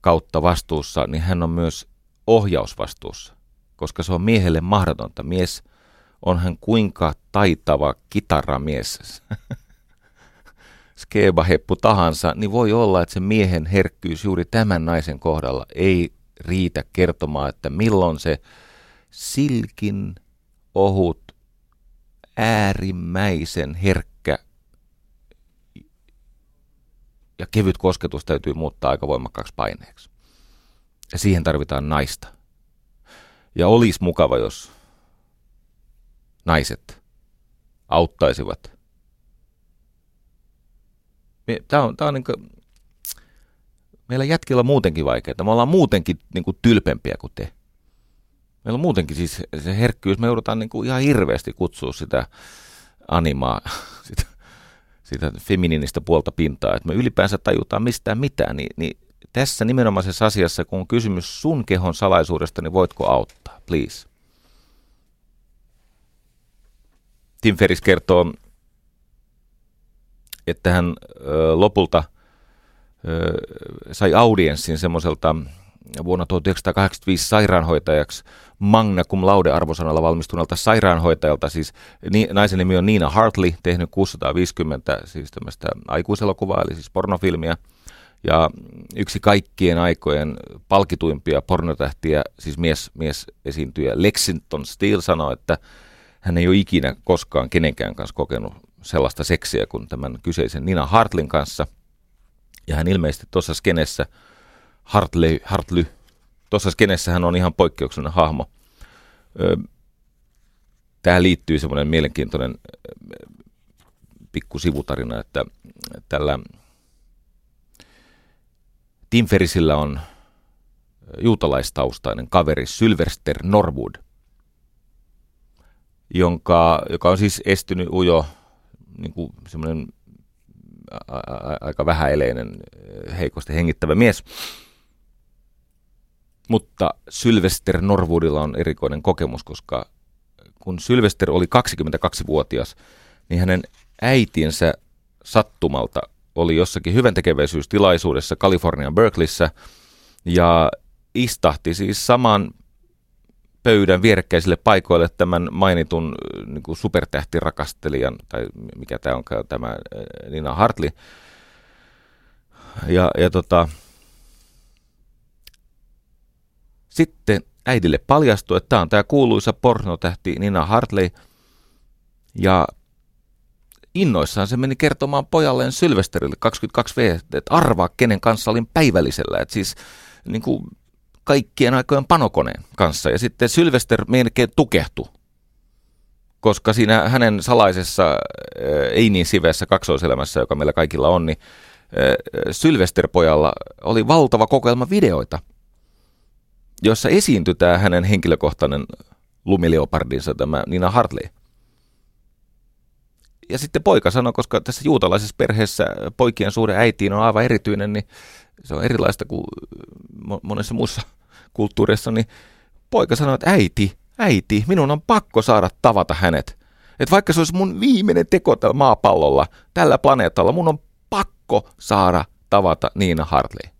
kautta vastuussa, niin hän on myös ohjausvastuussa, koska se on miehelle mahdotonta. Mies on hän kuinka taitava kitaramies, skebaheppu tahansa, niin voi olla, että se miehen herkkyys juuri tämän naisen kohdalla ei riitä kertomaan, että milloin se silkin ohut äärimmäisen herkkä ja kevyt kosketus täytyy muuttaa aika voimakkaaksi paineeksi. Ja siihen tarvitaan naista. Ja olisi mukava, jos naiset auttaisivat. Tämä on, tämä on niin kuin, meillä jätkillä on muutenkin vaikeaa. Me ollaan muutenkin niin kuin tylpempiä kuin te. Meillä on muutenkin siis se herkkyys, me joudutaan niin kuin ihan hirveästi kutsua sitä animaa, sitä, sitä feminiinistä puolta pintaa, että me ylipäänsä tajutaan mistään mitään, niin, niin tässä nimenomaisessa asiassa, kun on kysymys sun kehon salaisuudesta, niin voitko auttaa, please? Tim Ferris kertoo, että hän ö, lopulta ö, sai audienssin semmoiselta vuonna 1985 sairaanhoitajaksi magna cum laude arvosanalla valmistuneelta sairaanhoitajalta. Siis ni, naisen nimi on Nina Hartley, tehnyt 650 siis tämmöistä aikuiselokuvaa, eli siis pornofilmiä. Ja yksi kaikkien aikojen palkituimpia pornotähtiä, siis mies, mies esiintyjä Lexington Steele sanoi, että hän ei ole ikinä koskaan kenenkään kanssa kokenut sellaista seksiä kuin tämän kyseisen Nina Hartlin kanssa. Ja hän ilmeisesti tuossa skenessä, Hartley, Hartley tuossa skenessä hän on ihan poikkeuksellinen hahmo. Tähän liittyy semmoinen mielenkiintoinen pikku sivutarina, että tällä Tim Ferrisillä on juutalaistaustainen kaveri Sylvester Norwood, jonka, joka on siis estynyt ujo, niin kuin semmoinen aika vähäeleinen, heikosti hengittävä mies. Mutta Sylvester Norwoodilla on erikoinen kokemus, koska kun Sylvester oli 22-vuotias, niin hänen äitinsä sattumalta oli jossakin hyvän tekeväisyystilaisuudessa Kalifornian Berkeleyssä ja istahti siis saman pöydän vierekkäisille paikoille tämän mainitun niin kuin supertähtirakastelijan, tai mikä tämä on tämä Nina Hartley. Ja, ja tota, sitten äidille paljastui, että tämä on tämä kuuluisa pornotähti Nina Hartley. Ja innoissaan se meni kertomaan pojalleen Sylvesterille 22V, että arvaa kenen kanssa olin päivällisellä. Että siis niin kuin kaikkien aikojen panokoneen kanssa. Ja sitten Sylvester melkein tukehtui, koska siinä hänen salaisessa, ei niin siveessä kaksoiselämässä, joka meillä kaikilla on, niin Sylvester-pojalla oli valtava kokoelma videoita – jossa esiintyi tämä hänen henkilökohtainen lumileopardinsa, tämä Nina Hartley. Ja sitten poika sanoi, koska tässä juutalaisessa perheessä poikien suhde äitiin on aivan erityinen, niin se on erilaista kuin monessa muussa kulttuurissa, niin poika sanoi, että äiti, äiti, minun on pakko saada tavata hänet. Että vaikka se olisi mun viimeinen teko tällä maapallolla, tällä planeetalla, mun on pakko saada tavata Niina Hartley.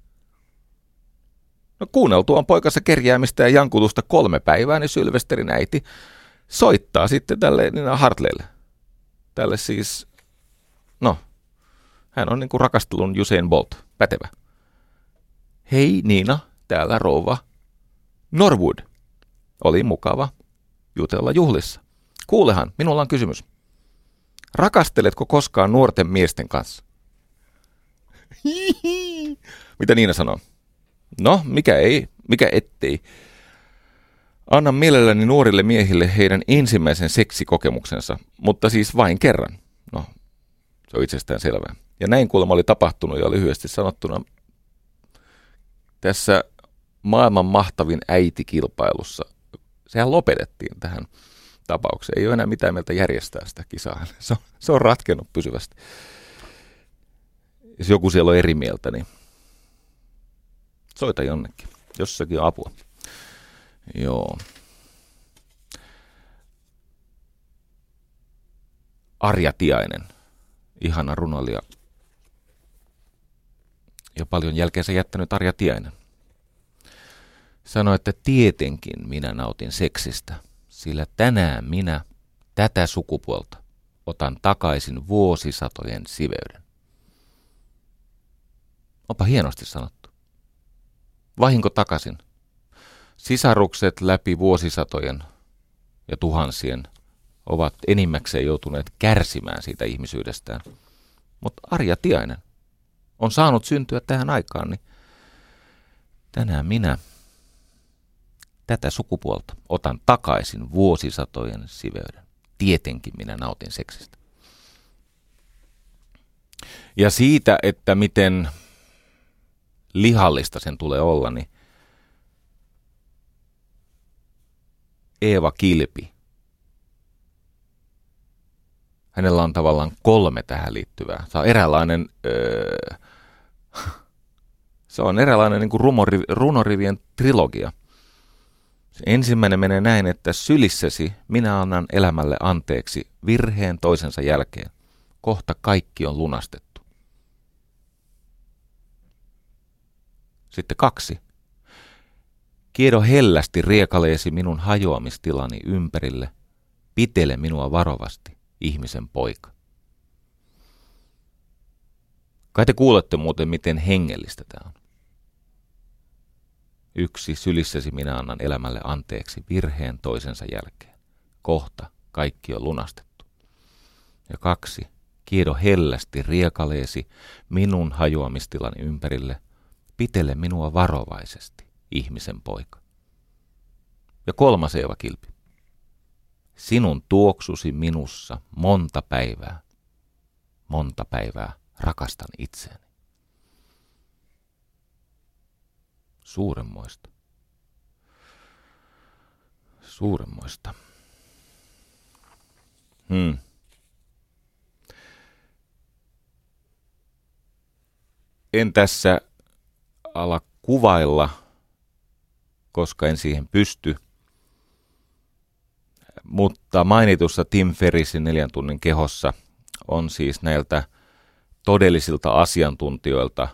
No kuunneltuaan poikansa kerjäämistä ja jankutusta kolme päivää, niin Sylvesterin äiti soittaa sitten tälle Nina Hartleylle. Tälle siis, no, hän on niin kuin rakastelun Usain Bolt, pätevä. Hei Niina, täällä rouva Norwood. Oli mukava jutella juhlissa. Kuulehan, minulla on kysymys. Rakasteletko koskaan nuorten miesten kanssa? Mitä Niina sanoo? No, mikä ei, mikä ettei. Annan mielelläni nuorille miehille heidän ensimmäisen seksikokemuksensa, mutta siis vain kerran. No, se on itsestään selvää. Ja näin kuulemma oli tapahtunut ja lyhyesti sanottuna tässä maailman mahtavin äitikilpailussa. Sehän lopetettiin tähän tapaukseen. Ei ole enää mitään mieltä järjestää sitä kisaa. Se on, se on ratkennut pysyvästi. Jos joku siellä on eri mieltä, niin Soita jonnekin. Jossakin on apua. Joo. Arja Tiainen. Ihana runoilija. Ja paljon jälkeensä jättänyt Arja Tiainen. Sanoi, että tietenkin minä nautin seksistä, sillä tänään minä, tätä sukupuolta, otan takaisin vuosisatojen siveyden. Onpa hienosti sanottu. Vahinko takaisin. Sisarukset läpi vuosisatojen ja tuhansien ovat enimmäkseen joutuneet kärsimään siitä ihmisyydestään. Mutta Arja Tiainen on saanut syntyä tähän aikaan, niin tänään minä tätä sukupuolta otan takaisin vuosisatojen siveyden. Tietenkin minä nautin seksistä. Ja siitä, että miten lihallista sen tulee olla, niin Eeva Kilpi. Hänellä on tavallaan kolme tähän liittyvää. Se on eräänlainen, öö, se on eräänlainen niin kuin runorivien trilogia. Se ensimmäinen menee näin, että sylissäsi minä annan elämälle anteeksi virheen toisensa jälkeen. Kohta kaikki on lunastettu. Sitten kaksi. Kiedo hellästi riekaleesi minun hajoamistilani ympärille. Pitele minua varovasti, ihmisen poika. Kai te kuulette muuten, miten hengellistä tämä on. Yksi, sylissäsi minä annan elämälle anteeksi virheen toisensa jälkeen. Kohta kaikki on lunastettu. Ja kaksi, kiedo hellästi riekaleesi minun hajoamistilani ympärille. Pitele minua varovaisesti ihmisen poika. Ja kolmas Eeva Kilpi. Sinun tuoksusi minussa monta päivää, monta päivää rakastan itseäni. Suuremmoista. Suuremmoista. Hmm. En tässä ala kuvailla koska en siihen pysty. Mutta mainitussa Tim Ferrisin neljän tunnin kehossa on siis näiltä todellisilta asiantuntijoilta,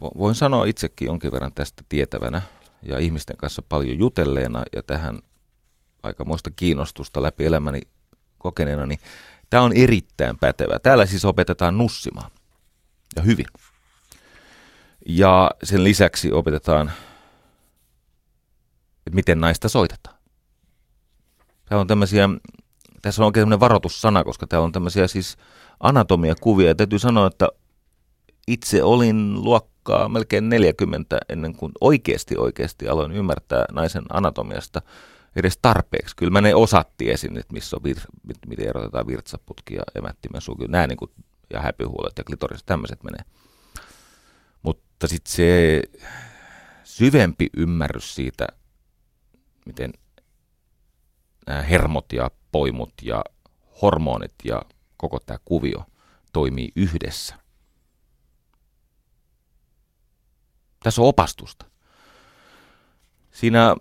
voin sanoa itsekin jonkin verran tästä tietävänä ja ihmisten kanssa paljon jutelleena ja tähän aikamoista kiinnostusta läpi elämäni kokeneena, niin tämä on erittäin pätevä. Täällä siis opetetaan nussimaan ja hyvin. Ja sen lisäksi opetetaan, että miten naista soitetaan. Täällä on tämmöisiä, tässä on oikein tämmöinen varoitussana, koska täällä on tämmöisiä siis anatomiakuvia. Ja täytyy sanoa, että itse olin luokkaa melkein 40 ennen kuin oikeasti oikeasti aloin ymmärtää naisen anatomiasta edes tarpeeksi. Kyllä mä ne osat tiesin, että missä on vir- miten erotetaan virtsaputki ja emättimen suu. Kyllä nämä niin kuin, ja häpyhuolet ja klitoriset, tämmöiset menee. Mutta sitten se syvempi ymmärrys siitä, miten nämä hermot ja poimut ja hormonit ja koko tämä kuvio toimii yhdessä. Tässä on opastusta. Siinä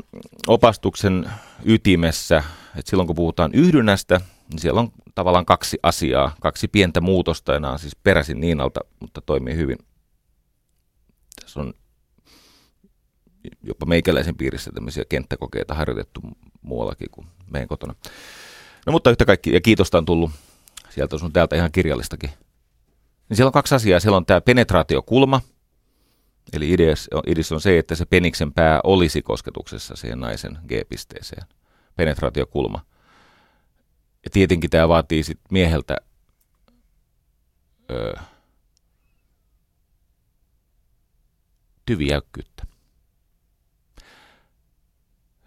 opastuksen ytimessä, että silloin kun puhutaan yhdynnästä, niin siellä on tavallaan kaksi asiaa, kaksi pientä muutosta, enää on siis peräisin Niinalta, mutta toimii hyvin tässä on jopa meikäläisen piirissä tämmöisiä kenttäkokeita harjoitettu muuallakin kuin meidän kotona. No mutta yhtä kaikki, ja kiitosta on tullut sieltä sun täältä ihan kirjallistakin. Niin siellä on kaksi asiaa. Siellä on tämä penetraatiokulma, eli ideassa on se, että se peniksen pää olisi kosketuksessa siihen naisen G-pisteeseen. Penetraatiokulma. Ja tietenkin tämä vaatii sit mieheltä öö, tyviäkkyyttä.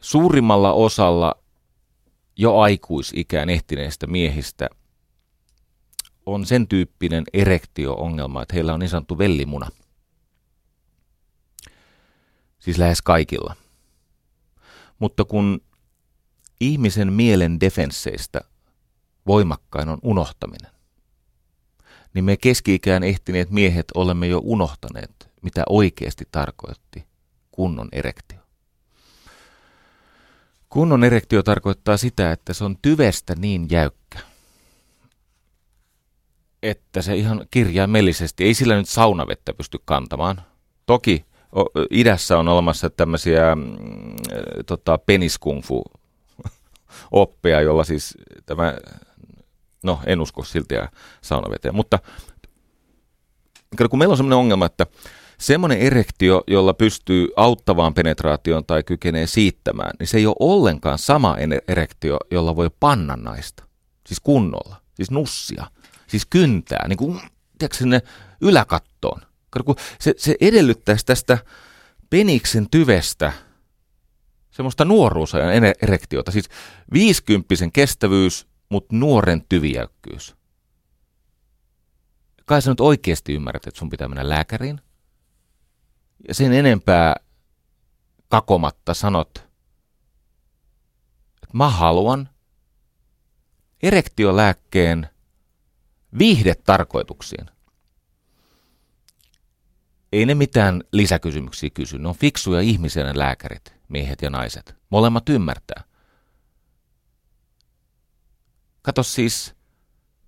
Suurimmalla osalla jo aikuisikään ehtineistä miehistä on sen tyyppinen erektio-ongelma, että heillä on niin sanottu vellimuna. Siis lähes kaikilla. Mutta kun ihmisen mielen defensseistä voimakkain on unohtaminen, niin me keski-ikään ehtineet miehet olemme jo unohtaneet mitä oikeasti tarkoitti kunnon erektio. Kunnon erektio tarkoittaa sitä, että se on tyvestä niin jäykkä, että se ihan kirjaimellisesti, ei sillä nyt saunavettä pysty kantamaan. Toki idässä on olemassa tämmöisiä mm, tota, peniskungfu oppeja, jolla siis tämä, no en usko silti saunaveteen, mutta kun meillä on sellainen ongelma, että semmoinen erektio, jolla pystyy auttavaan penetraatioon tai kykenee siittämään, niin se ei ole ollenkaan sama erektio, jolla voi panna naista. Siis kunnolla, siis nussia, siis kyntää, niin kuin, tiedätkö, sinne yläkattoon. Se, se edellyttäisi tästä peniksen tyvestä semmoista nuoruusajan erektiota, siis viisikymppisen kestävyys, mutta nuoren tyviäkkyys. Kai sä nyt oikeasti ymmärrät, että sun pitää mennä lääkäriin – ja sen enempää kakomatta sanot, että mä haluan erektiolääkkeen viihdetarkoituksiin. Ei ne mitään lisäkysymyksiä kysy. Ne on fiksuja ihmisiä ne lääkärit, miehet ja naiset. Molemmat ymmärtää. Kato siis,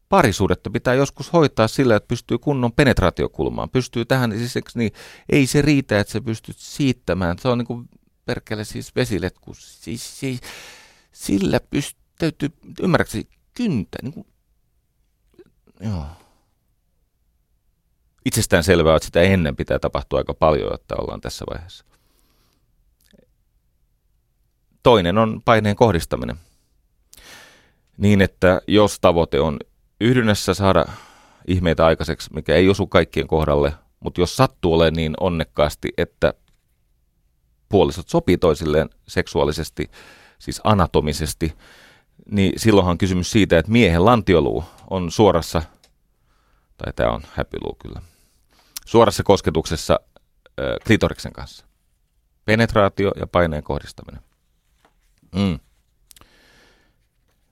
parisuudetta pitää joskus hoitaa sillä, että pystyy kunnon penetraatiokulmaan. Pystyy tähän, siis niin, ei se riitä, että se pystyt siittämään. Se on niin kuin perkele siis vesiletku. Siis, siis, sillä pystyy, täytyy, ymmärrätkö, kyntä. Niin kuin, joo. Itsestään selvää, että sitä ennen pitää tapahtua aika paljon, että ollaan tässä vaiheessa. Toinen on paineen kohdistaminen. Niin, että jos tavoite on yhdynnässä saada ihmeitä aikaiseksi, mikä ei osu kaikkien kohdalle, mutta jos sattuu olemaan niin onnekkaasti, että puolisot sopii toisilleen seksuaalisesti, siis anatomisesti, niin silloinhan kysymys siitä, että miehen lantioluu on suorassa, tai tämä on häpyluu kyllä, suorassa kosketuksessa äh, klitoriksen kanssa. Penetraatio ja paineen kohdistaminen. Mm.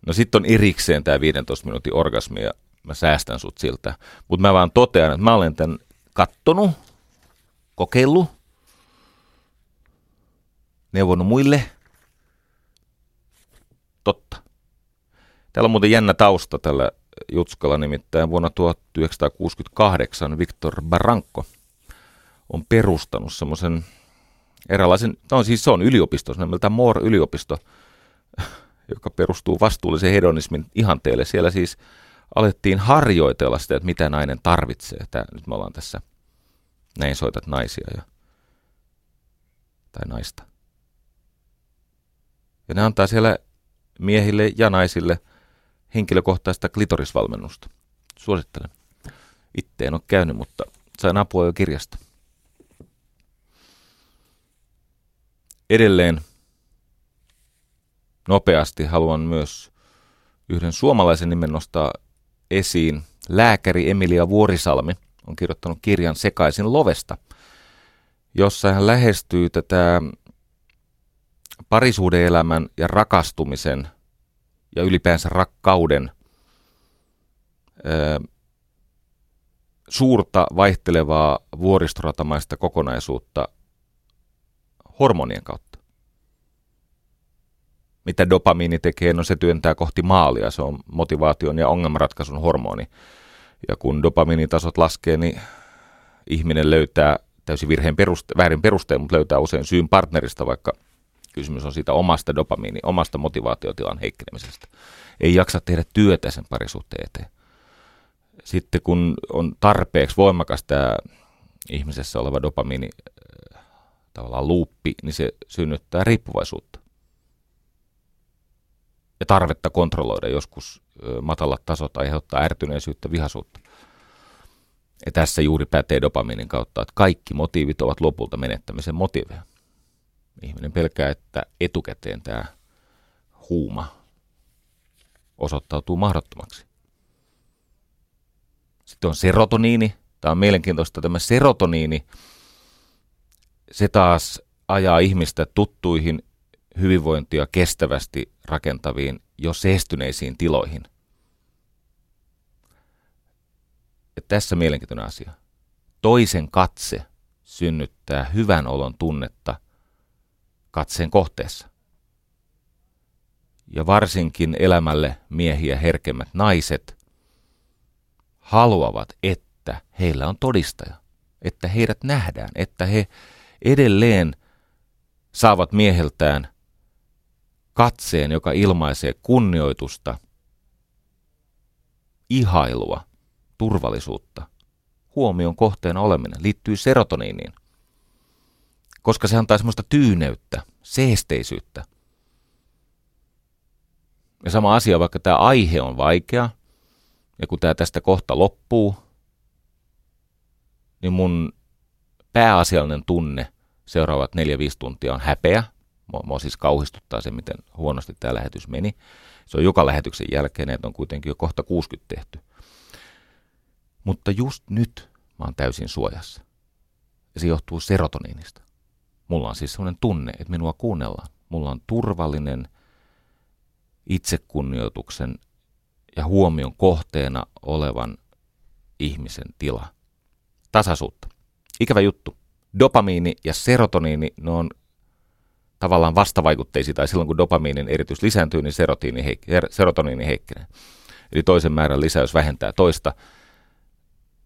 No sitten on erikseen tämä 15 minuutin orgasmi ja mä säästän sut siltä. Mutta mä vaan totean, että mä olen tämän kattonut, kokeillut, neuvonut muille. Totta. Täällä on muuten jännä tausta tällä Jutskalla, nimittäin vuonna 1968 Viktor Baranko on perustanut semmoisen eräänlaisen, no siis se on yliopisto, se on Moore-yliopisto, joka perustuu vastuullisen hedonismin ihanteelle. Siellä siis alettiin harjoitella sitä, että mitä nainen tarvitsee. Tää, nyt me ollaan tässä, näin soitat naisia ja, tai naista. Ja ne antaa siellä miehille ja naisille henkilökohtaista klitorisvalmennusta. Suosittelen. Itse en ole käynyt, mutta sain apua jo kirjasta. Edelleen nopeasti haluan myös yhden suomalaisen nimen nostaa esiin. Lääkäri Emilia Vuorisalmi on kirjoittanut kirjan Sekaisin lovesta, jossa hän lähestyy tätä parisuudeelämän ja rakastumisen ja ylipäänsä rakkauden suurta vaihtelevaa vuoristoratamaista kokonaisuutta hormonien kautta mitä dopamiini tekee, no se työntää kohti maalia, se on motivaation ja ongelmanratkaisun hormoni. Ja kun dopamiinitasot laskee, niin ihminen löytää täysin virheen peruste, väärin perusteen, mutta löytää usein syyn partnerista, vaikka kysymys on siitä omasta dopamiini, omasta motivaatiotilan heikkenemisestä. Ei jaksa tehdä työtä sen parisuhteen eteen. Sitten kun on tarpeeksi voimakas tämä ihmisessä oleva dopamiini tavallaan luuppi, niin se synnyttää riippuvaisuutta ja tarvetta kontrolloida joskus matalat tasot aiheuttaa ärtyneisyyttä, vihasuutta. Ja tässä juuri pätee dopaminin kautta, että kaikki motiivit ovat lopulta menettämisen motiiveja. Ihminen pelkää, että etukäteen tämä huuma osoittautuu mahdottomaksi. Sitten on serotoniini. Tämä on mielenkiintoista. Tämä serotoniini, se taas ajaa ihmistä tuttuihin hyvinvointia kestävästi rakentaviin jo seestyneisiin tiloihin. Ja tässä mielenkiintoinen asia. Toisen katse synnyttää hyvän olon tunnetta katseen kohteessa. Ja varsinkin elämälle miehiä herkemmät naiset haluavat, että heillä on todistaja, että heidät nähdään, että he edelleen saavat mieheltään katseen, joka ilmaisee kunnioitusta, ihailua, turvallisuutta, huomion kohteena oleminen, liittyy serotoniiniin. Koska se antaa semmoista tyyneyttä, seesteisyyttä. Ja sama asia, vaikka tämä aihe on vaikea, ja kun tämä tästä kohta loppuu, niin mun pääasiallinen tunne seuraavat 4-5 tuntia on häpeä. Mua, siis kauhistuttaa se, miten huonosti tämä lähetys meni. Se on joka lähetyksen jälkeen, että on kuitenkin jo kohta 60 tehty. Mutta just nyt mä oon täysin suojassa. Ja se johtuu serotoniinista. Mulla on siis sellainen tunne, että minua kuunnellaan. Mulla on turvallinen itsekunnioituksen ja huomion kohteena olevan ihmisen tila. Tasaisuutta. Ikävä juttu. Dopamiini ja serotoniini, ne on tavallaan vastavaikutteisia, tai silloin kun dopamiinin eritys lisääntyy, niin serotoniini, heik- serotoniini heikkenee. Eli toisen määrän lisäys vähentää toista.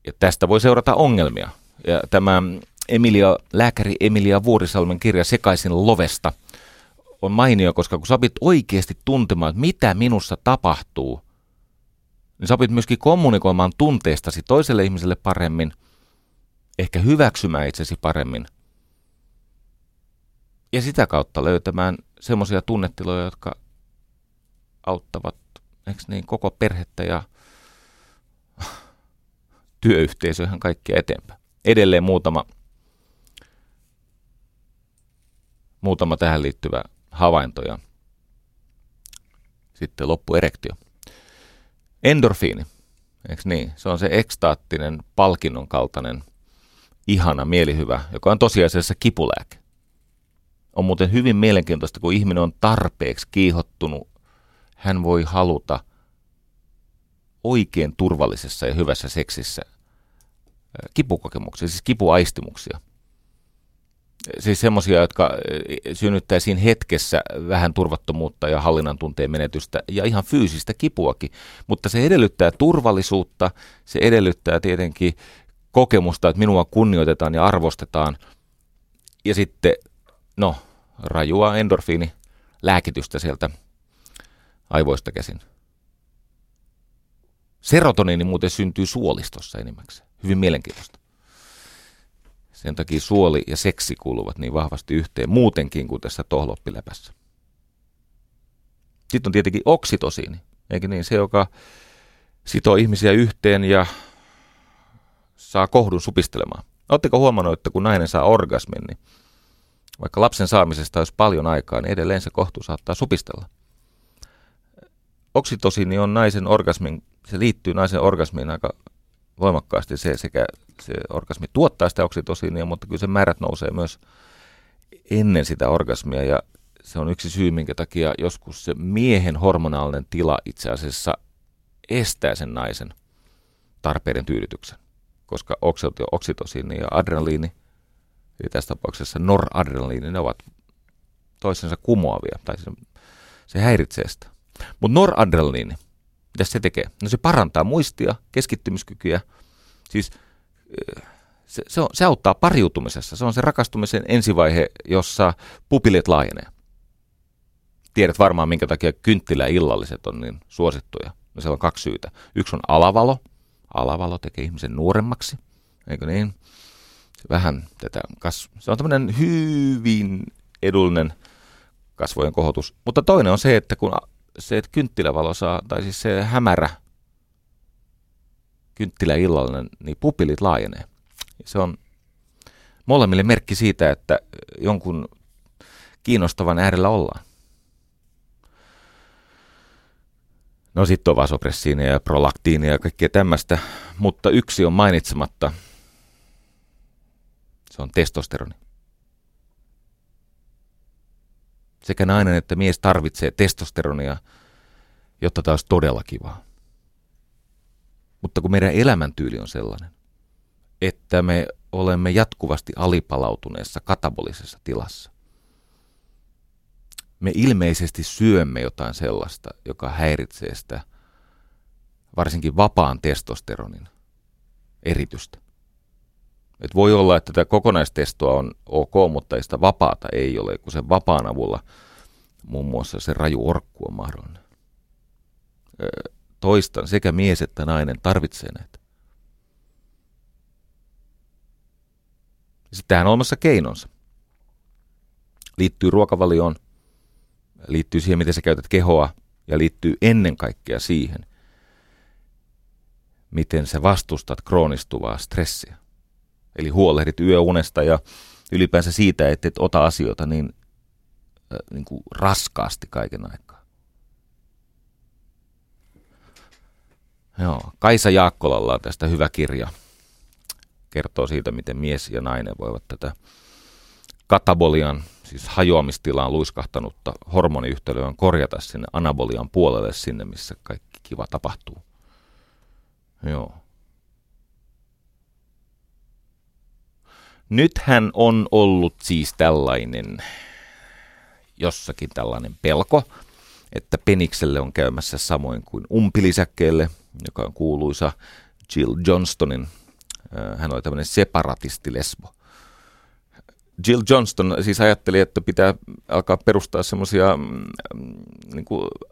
Ja tästä voi seurata ongelmia. Ja tämä Emilia, lääkäri Emilia Vuorisalmen kirja Sekaisin lovesta on mainio, koska kun sä opit oikeasti tuntemaan, että mitä minussa tapahtuu, niin sä opit myöskin kommunikoimaan tunteestasi toiselle ihmiselle paremmin, ehkä hyväksymään itsesi paremmin, ja sitä kautta löytämään semmoisia tunnetiloja, jotka auttavat eikö niin, koko perhettä ja työyhteisöä ihan kaikkia eteenpäin. Edelleen muutama, muutama tähän liittyvä havainto ja sitten loppuerektio. Endorfiini, eikö niin? Se on se ekstaattinen palkinnon kaltainen ihana mielihyvä, joka on tosiasiassa kipulääke. On muuten hyvin mielenkiintoista, kun ihminen on tarpeeksi kiihottunut, hän voi haluta oikein turvallisessa ja hyvässä seksissä kipukokemuksia, siis kipuaistimuksia. Siis semmoisia, jotka synnyttää siinä hetkessä vähän turvattomuutta ja hallinnan tunteen menetystä ja ihan fyysistä kipuakin. Mutta se edellyttää turvallisuutta, se edellyttää tietenkin kokemusta, että minua kunnioitetaan ja arvostetaan. Ja sitten, no, rajua endorfiini lääkitystä sieltä aivoista käsin. Serotoniini muuten syntyy suolistossa enimmäkseen. Hyvin mielenkiintoista. Sen takia suoli ja seksi kuuluvat niin vahvasti yhteen muutenkin kuin tässä tohloppiläpässä. Sitten on tietenkin oksitosiini, eikö niin? Se, joka sitoo ihmisiä yhteen ja saa kohdun supistelemaan. Oletteko huomannut, että kun nainen saa orgasmin, niin vaikka lapsen saamisesta olisi paljon aikaa, niin edelleen se kohtu saattaa supistella. Oksitosiini on naisen orgasmin, se liittyy naisen orgasmiin aika voimakkaasti. Se, sekä se orgasmi tuottaa sitä oksitosiinia, mutta kyllä se määrät nousee myös ennen sitä orgasmia ja se on yksi syy, minkä takia joskus se miehen hormonaalinen tila itse asiassa estää sen naisen tarpeiden tyydytyksen, koska oksitosiini ja adrenaliini – eli tässä tapauksessa noradrenaliini, ne ovat toisensa kumoavia, tai se, se häiritsee sitä. Mutta noradrenaliini, mitä se tekee? No se parantaa muistia, keskittymiskykyä, siis eh, se, se, on, se auttaa pariutumisessa. Se on se rakastumisen ensivaihe, jossa pupilit laajenee. Tiedät varmaan, minkä takia kynttiläillalliset on niin suosittuja. No se on kaksi syytä. Yksi on alavalo. Alavalo tekee ihmisen nuoremmaksi, eikö niin? vähän tätä kas- Se on tämmöinen hyvin edullinen kasvojen kohotus. Mutta toinen on se, että kun se että kynttilävalo saa, tai siis se hämärä kynttilä illallinen, niin pupilit laajenee. Se on molemmille merkki siitä, että jonkun kiinnostavan äärellä ollaan. No sitten on vasopressiinia ja prolaktiinia ja kaikkea tämmöistä, mutta yksi on mainitsematta – se on testosteroni. Sekä nainen että mies tarvitsee testosteronia, jotta taas todella kivaa. Mutta kun meidän elämäntyyli on sellainen, että me olemme jatkuvasti alipalautuneessa katabolisessa tilassa, me ilmeisesti syömme jotain sellaista, joka häiritsee sitä varsinkin vapaan testosteronin eritystä. Et voi olla, että tätä kokonaistestoa on ok, mutta ei sitä vapaata ei ole, kun sen vapaan avulla muun muassa se raju orkku on mahdollinen. Toistan, sekä mies että nainen tarvitsee näitä. sitten tähän on olemassa keinonsa. Liittyy ruokavalioon, liittyy siihen, miten sä käytät kehoa, ja liittyy ennen kaikkea siihen, miten sä vastustat kroonistuvaa stressiä. Eli huolehdit yöunesta ja ylipäänsä siitä, että et ota asioita niin, äh, niin kuin raskaasti kaiken aikaa. Joo, Kaisa Jaakkolalla on tästä hyvä kirja. Kertoo siitä, miten mies ja nainen voivat tätä katabolian, siis hajoamistilaan luiskahtanutta hormoniyhtälöä korjata sinne anabolian puolelle sinne, missä kaikki kiva tapahtuu. Joo. Nythän on ollut siis tällainen, jossakin tällainen pelko, että Penikselle on käymässä samoin kuin umpilisäkkeelle, joka on kuuluisa Jill Johnstonin. Hän oli tämmöinen separatistilesbo. Jill Johnston siis ajatteli, että pitää alkaa perustaa semmoisia mm, niin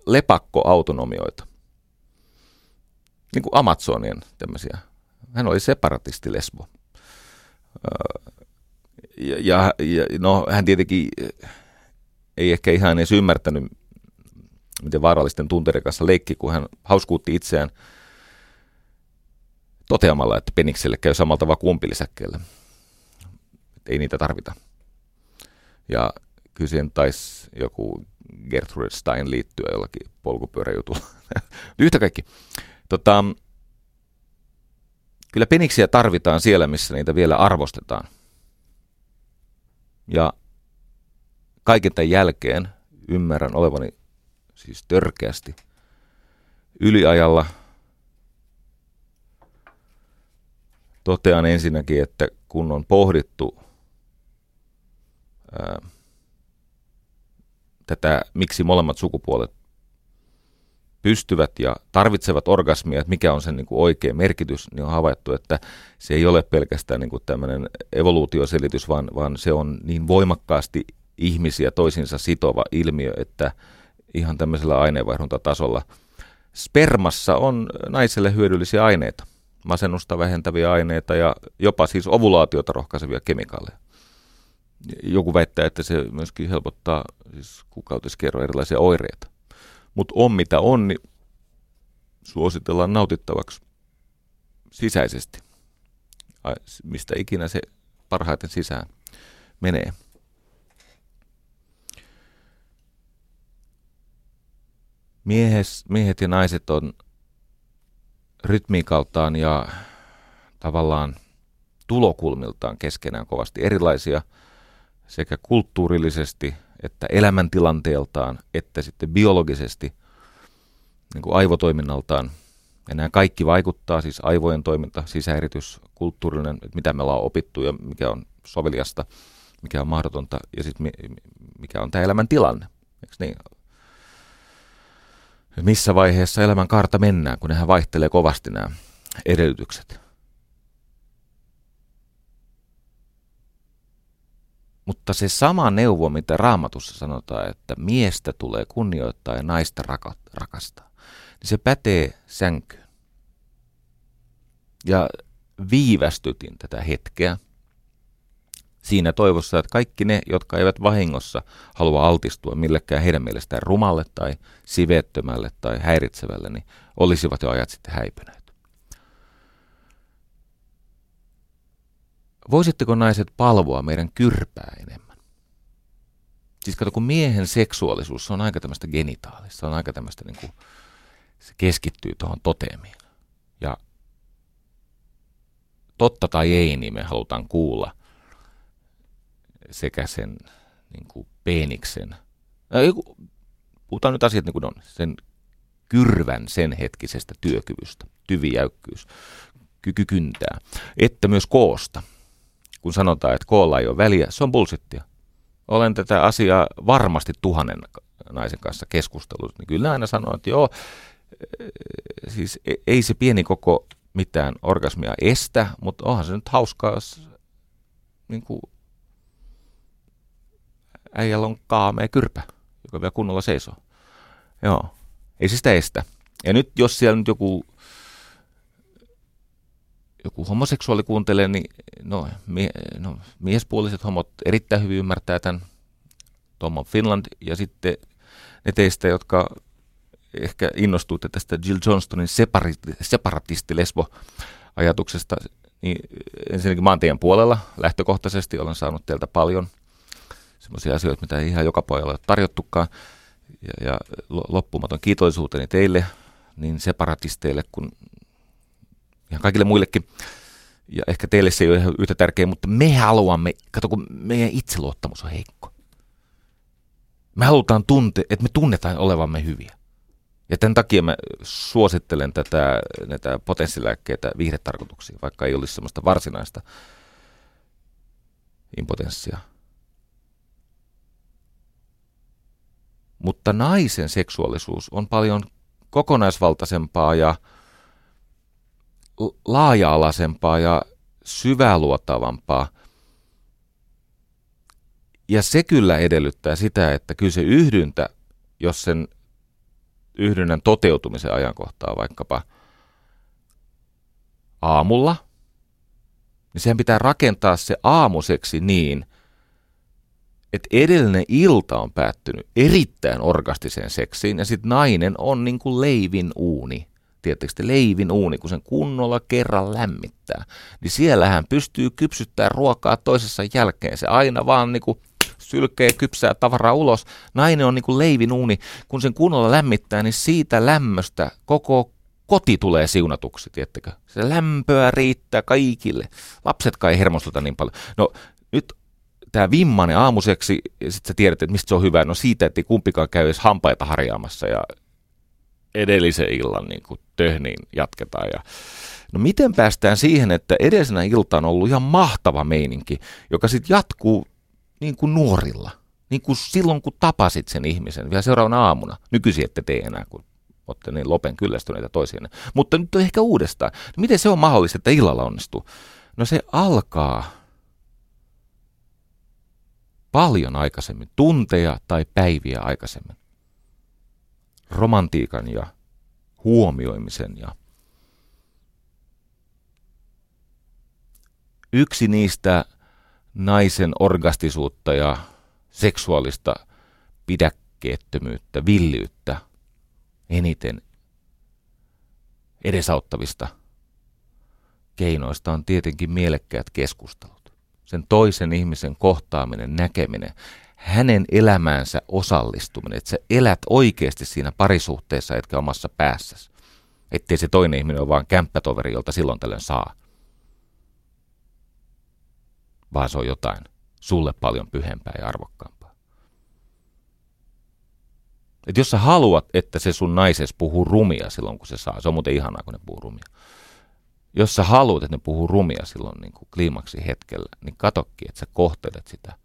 lepakkoautonomioita. Niin kuin Amazonien tämmöisiä. Hän oli separatistilesbo. Ja, ja, ja no, hän tietenkin ei ehkä ihan edes ymmärtänyt, miten vaarallisten tunteiden kanssa leikki, kun hän hauskuutti itseään toteamalla, että penikselle käy samalla tavalla kuin. Ei niitä tarvita. Ja kyllä taisi joku Gertrude Stein liittyä jollakin polkupyöräjutulla. Yhtä kaikki. Tota, kyllä peniksiä tarvitaan siellä, missä niitä vielä arvostetaan. Ja kaiken tämän jälkeen ymmärrän olevani siis törkeästi yliajalla. Totean ensinnäkin, että kun on pohdittu tätä, miksi molemmat sukupuolet pystyvät ja tarvitsevat orgasmia, että mikä on sen niin kuin oikea merkitys, niin on havaittu, että se ei ole pelkästään niin kuin tämmöinen evoluutioselitys, vaan, vaan se on niin voimakkaasti ihmisiä toisinsa sitova ilmiö, että ihan tämmöisellä aineenvaihduntatasolla spermassa on naiselle hyödyllisiä aineita, masennusta vähentäviä aineita ja jopa siis ovulaatiota rohkaisevia kemikaaleja. Joku väittää, että se myöskin helpottaa siis kuukautiskerron erilaisia oireita. Mutta on mitä on, niin suositellaan nautittavaksi sisäisesti, mistä ikinä se parhaiten sisään menee. Miehes, miehet ja naiset on rytmiikaltaan ja tavallaan tulokulmiltaan keskenään kovasti erilaisia sekä kulttuurillisesti että elämäntilanteeltaan, että sitten biologisesti, niin kuin aivotoiminnaltaan. Ja nämä kaikki vaikuttaa, siis aivojen toiminta, sisäeritys, kulttuurinen, että mitä me ollaan opittu ja mikä on soveliasta, mikä on mahdotonta ja sitten mikä on tämä elämän tilanne. Eikö niin? Missä vaiheessa elämän kaarta mennään, kun nehän vaihtelee kovasti nämä edellytykset. Mutta se sama neuvo, mitä raamatussa sanotaan, että miestä tulee kunnioittaa ja naista rakastaa, niin se pätee sänkyyn. Ja viivästytin tätä hetkeä siinä toivossa, että kaikki ne, jotka eivät vahingossa halua altistua millekään heidän mielestään rumalle tai sivettömälle tai häiritsevälle, niin olisivat jo ajat sitten häipyneet. Voisitteko naiset palvoa meidän kyrpää enemmän? Siis kato, kun miehen seksuaalisuus on aika tämmöistä genitaalista, se on aika tämmöistä niin kuin, se keskittyy tuohon toteemiin. Ja totta tai ei, niin me halutaan kuulla sekä sen niin kuin peeniksen, äh, puhutaan nyt asiat niin kuin on, sen kyrvän sen hetkisestä työkyvystä, tyvijäykkyys, kyky kyntää, että myös koosta – kun sanotaan, että koolla ei ole väliä, se on bullshittia. Olen tätä asiaa varmasti tuhannen naisen kanssa keskustellut, niin kyllä aina sanoo, että joo, eh, siis e, ei se pieni koko mitään orgasmia estä, mutta onhan se nyt hauskaa, jos niin kuin, äijällä on kaamea kyrpä, joka vielä kunnolla seisoo. Joo, ei se sitä estä. Ja nyt jos siellä nyt joku joku homoseksuaali kuuntelee, niin no, mie, no, miespuoliset homot erittäin hyvin ymmärtää tämän Tom of Finland ja sitten ne teistä, jotka ehkä innostuitte tästä Jill Johnstonin separatisti-lesbo-ajatuksesta, niin ensinnäkin teidän puolella lähtökohtaisesti, olen saanut teiltä paljon semmoisia asioita, mitä ei ihan joka pojalla ole tarjottukaan, ja, ja loppumaton kiitollisuuteni teille, niin separatisteille kuin ihan kaikille muillekin. Ja ehkä teille se ei ole ihan yhtä tärkeä, mutta me haluamme, kato kun meidän itseluottamus on heikko. Me halutaan tuntea, että me tunnetaan olevamme hyviä. Ja tämän takia mä suosittelen tätä, näitä potenssilääkkeitä viihdetarkoituksiin, vaikka ei olisi sellaista varsinaista impotenssia. Mutta naisen seksuaalisuus on paljon kokonaisvaltaisempaa ja laaja-alaisempaa ja syväluotavampaa. Ja se kyllä edellyttää sitä, että kyllä se yhdyntä, jos sen yhdynnän toteutumisen ajankohtaa vaikkapa aamulla, niin sehän pitää rakentaa se aamuseksi niin, että edellinen ilta on päättynyt erittäin orgastiseen seksiin ja sitten nainen on niin kuin leivin uuni. Tietysti leivin uuni, kun sen kunnolla kerran lämmittää, niin siellähän pystyy kypsyttämään ruokaa toisessa jälkeen. Se aina vaan niin kuin sylkee kypsää tavaraa ulos. Nainen on niin kuin leivin uuni. Kun sen kunnolla lämmittää, niin siitä lämmöstä koko koti tulee siunatuksi, tiettäkö? Se lämpöä riittää kaikille. Lapset kai hermostuta niin paljon. No nyt tämä vimmanen aamuseksi, sitten sä tiedät, että mistä se on hyvä. No siitä, että kumpikaan käy edes hampaita harjaamassa ja edellisen illan niin kuin töhniin jatketaan. Ja No miten päästään siihen, että edellisenä ilta on ollut ihan mahtava meininki, joka sitten jatkuu niin kuin nuorilla. Niin kuin silloin, kun tapasit sen ihmisen vielä seuraavana aamuna. Nykyisin ette tee enää, kun olette niin lopen kyllästyneitä toisiinne. Mutta nyt on ehkä uudestaan. Miten se on mahdollista, että illalla onnistuu? No se alkaa paljon aikaisemmin, tunteja tai päiviä aikaisemmin. Romantiikan ja huomioimisen ja yksi niistä naisen orgastisuutta ja seksuaalista pidäkkeettömyyttä, villiyttä eniten edesauttavista keinoista on tietenkin mielekkäät keskustelut. Sen toisen ihmisen kohtaaminen, näkeminen, hänen elämäänsä osallistuminen, että sä elät oikeasti siinä parisuhteessa, etkä omassa päässäsi. Ettei se toinen ihminen ole vaan kämppätoveri, jolta silloin tällöin saa vaan se on jotain sulle paljon pyhempää ja arvokkaampaa. Et jos sä haluat, että se sun naises puhuu rumia silloin, kun se saa, se on muuten ihanaa, kun ne puhuu rumia. Jos sä haluat, että ne puhuu rumia silloin niin kuin kliimaksi hetkellä, niin katokki, että sä kohtelet sitä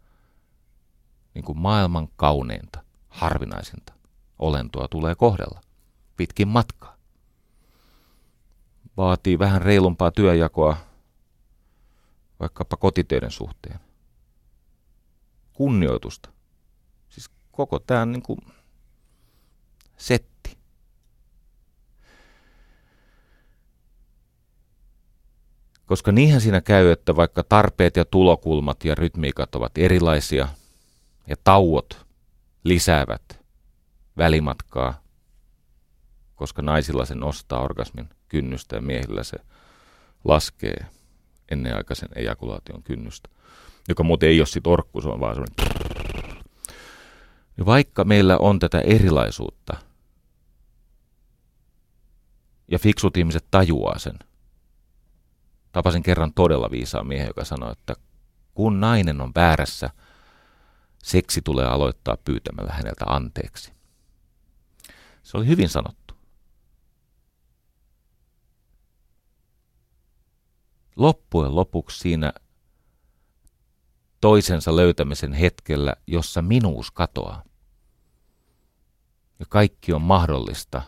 niin kuin maailman kauneinta, harvinaisinta olentoa tulee kohdella pitkin matkaa. Vaatii vähän reilumpaa työjakoa vaikkapa kotitöiden suhteen. Kunnioitusta. Siis koko tämä niin kuin setti. Koska niinhän siinä käy, että vaikka tarpeet ja tulokulmat ja rytmiikat ovat erilaisia ja tauot lisäävät välimatkaa, koska naisilla se nostaa orgasmin kynnystä ja miehillä se laskee – ennenaikaisen ejakulaation kynnystä, joka muuten ei ole sit orkku, se on vaan semmoinen ja vaikka meillä on tätä erilaisuutta, ja fiksut ihmiset tajuaa sen, tapasin kerran todella viisaan miehen, joka sanoi, että kun nainen on väärässä, seksi tulee aloittaa pyytämällä häneltä anteeksi. Se oli hyvin sanottu. loppujen lopuksi siinä toisensa löytämisen hetkellä, jossa minuus katoaa. Ja kaikki on mahdollista.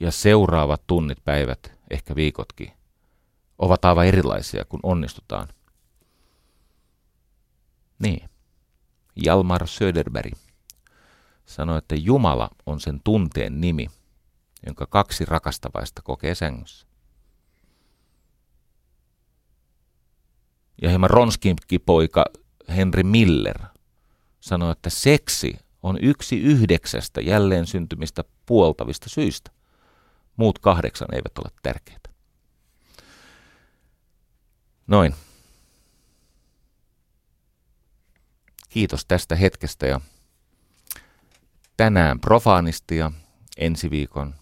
Ja seuraavat tunnit, päivät, ehkä viikotkin, ovat aivan erilaisia, kun onnistutaan. Niin. Jalmar Söderberg sanoi, että Jumala on sen tunteen nimi, jonka kaksi rakastavaista kokee sängyssä. Ja hieman ronskinkin poika Henry Miller sanoi, että seksi on yksi yhdeksästä jälleen syntymistä puoltavista syistä. Muut kahdeksan eivät ole tärkeitä. Noin. Kiitos tästä hetkestä ja tänään profaanisti ja ensi viikon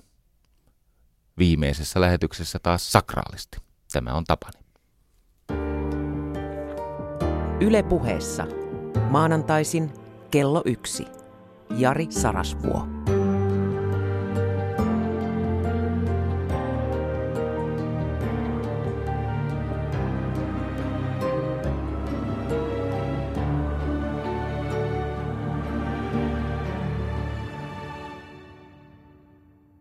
viimeisessä lähetyksessä taas sakraalisti. Tämä on Tapani. Yle puheessa. Maanantaisin kello yksi. Jari Sarasvuo.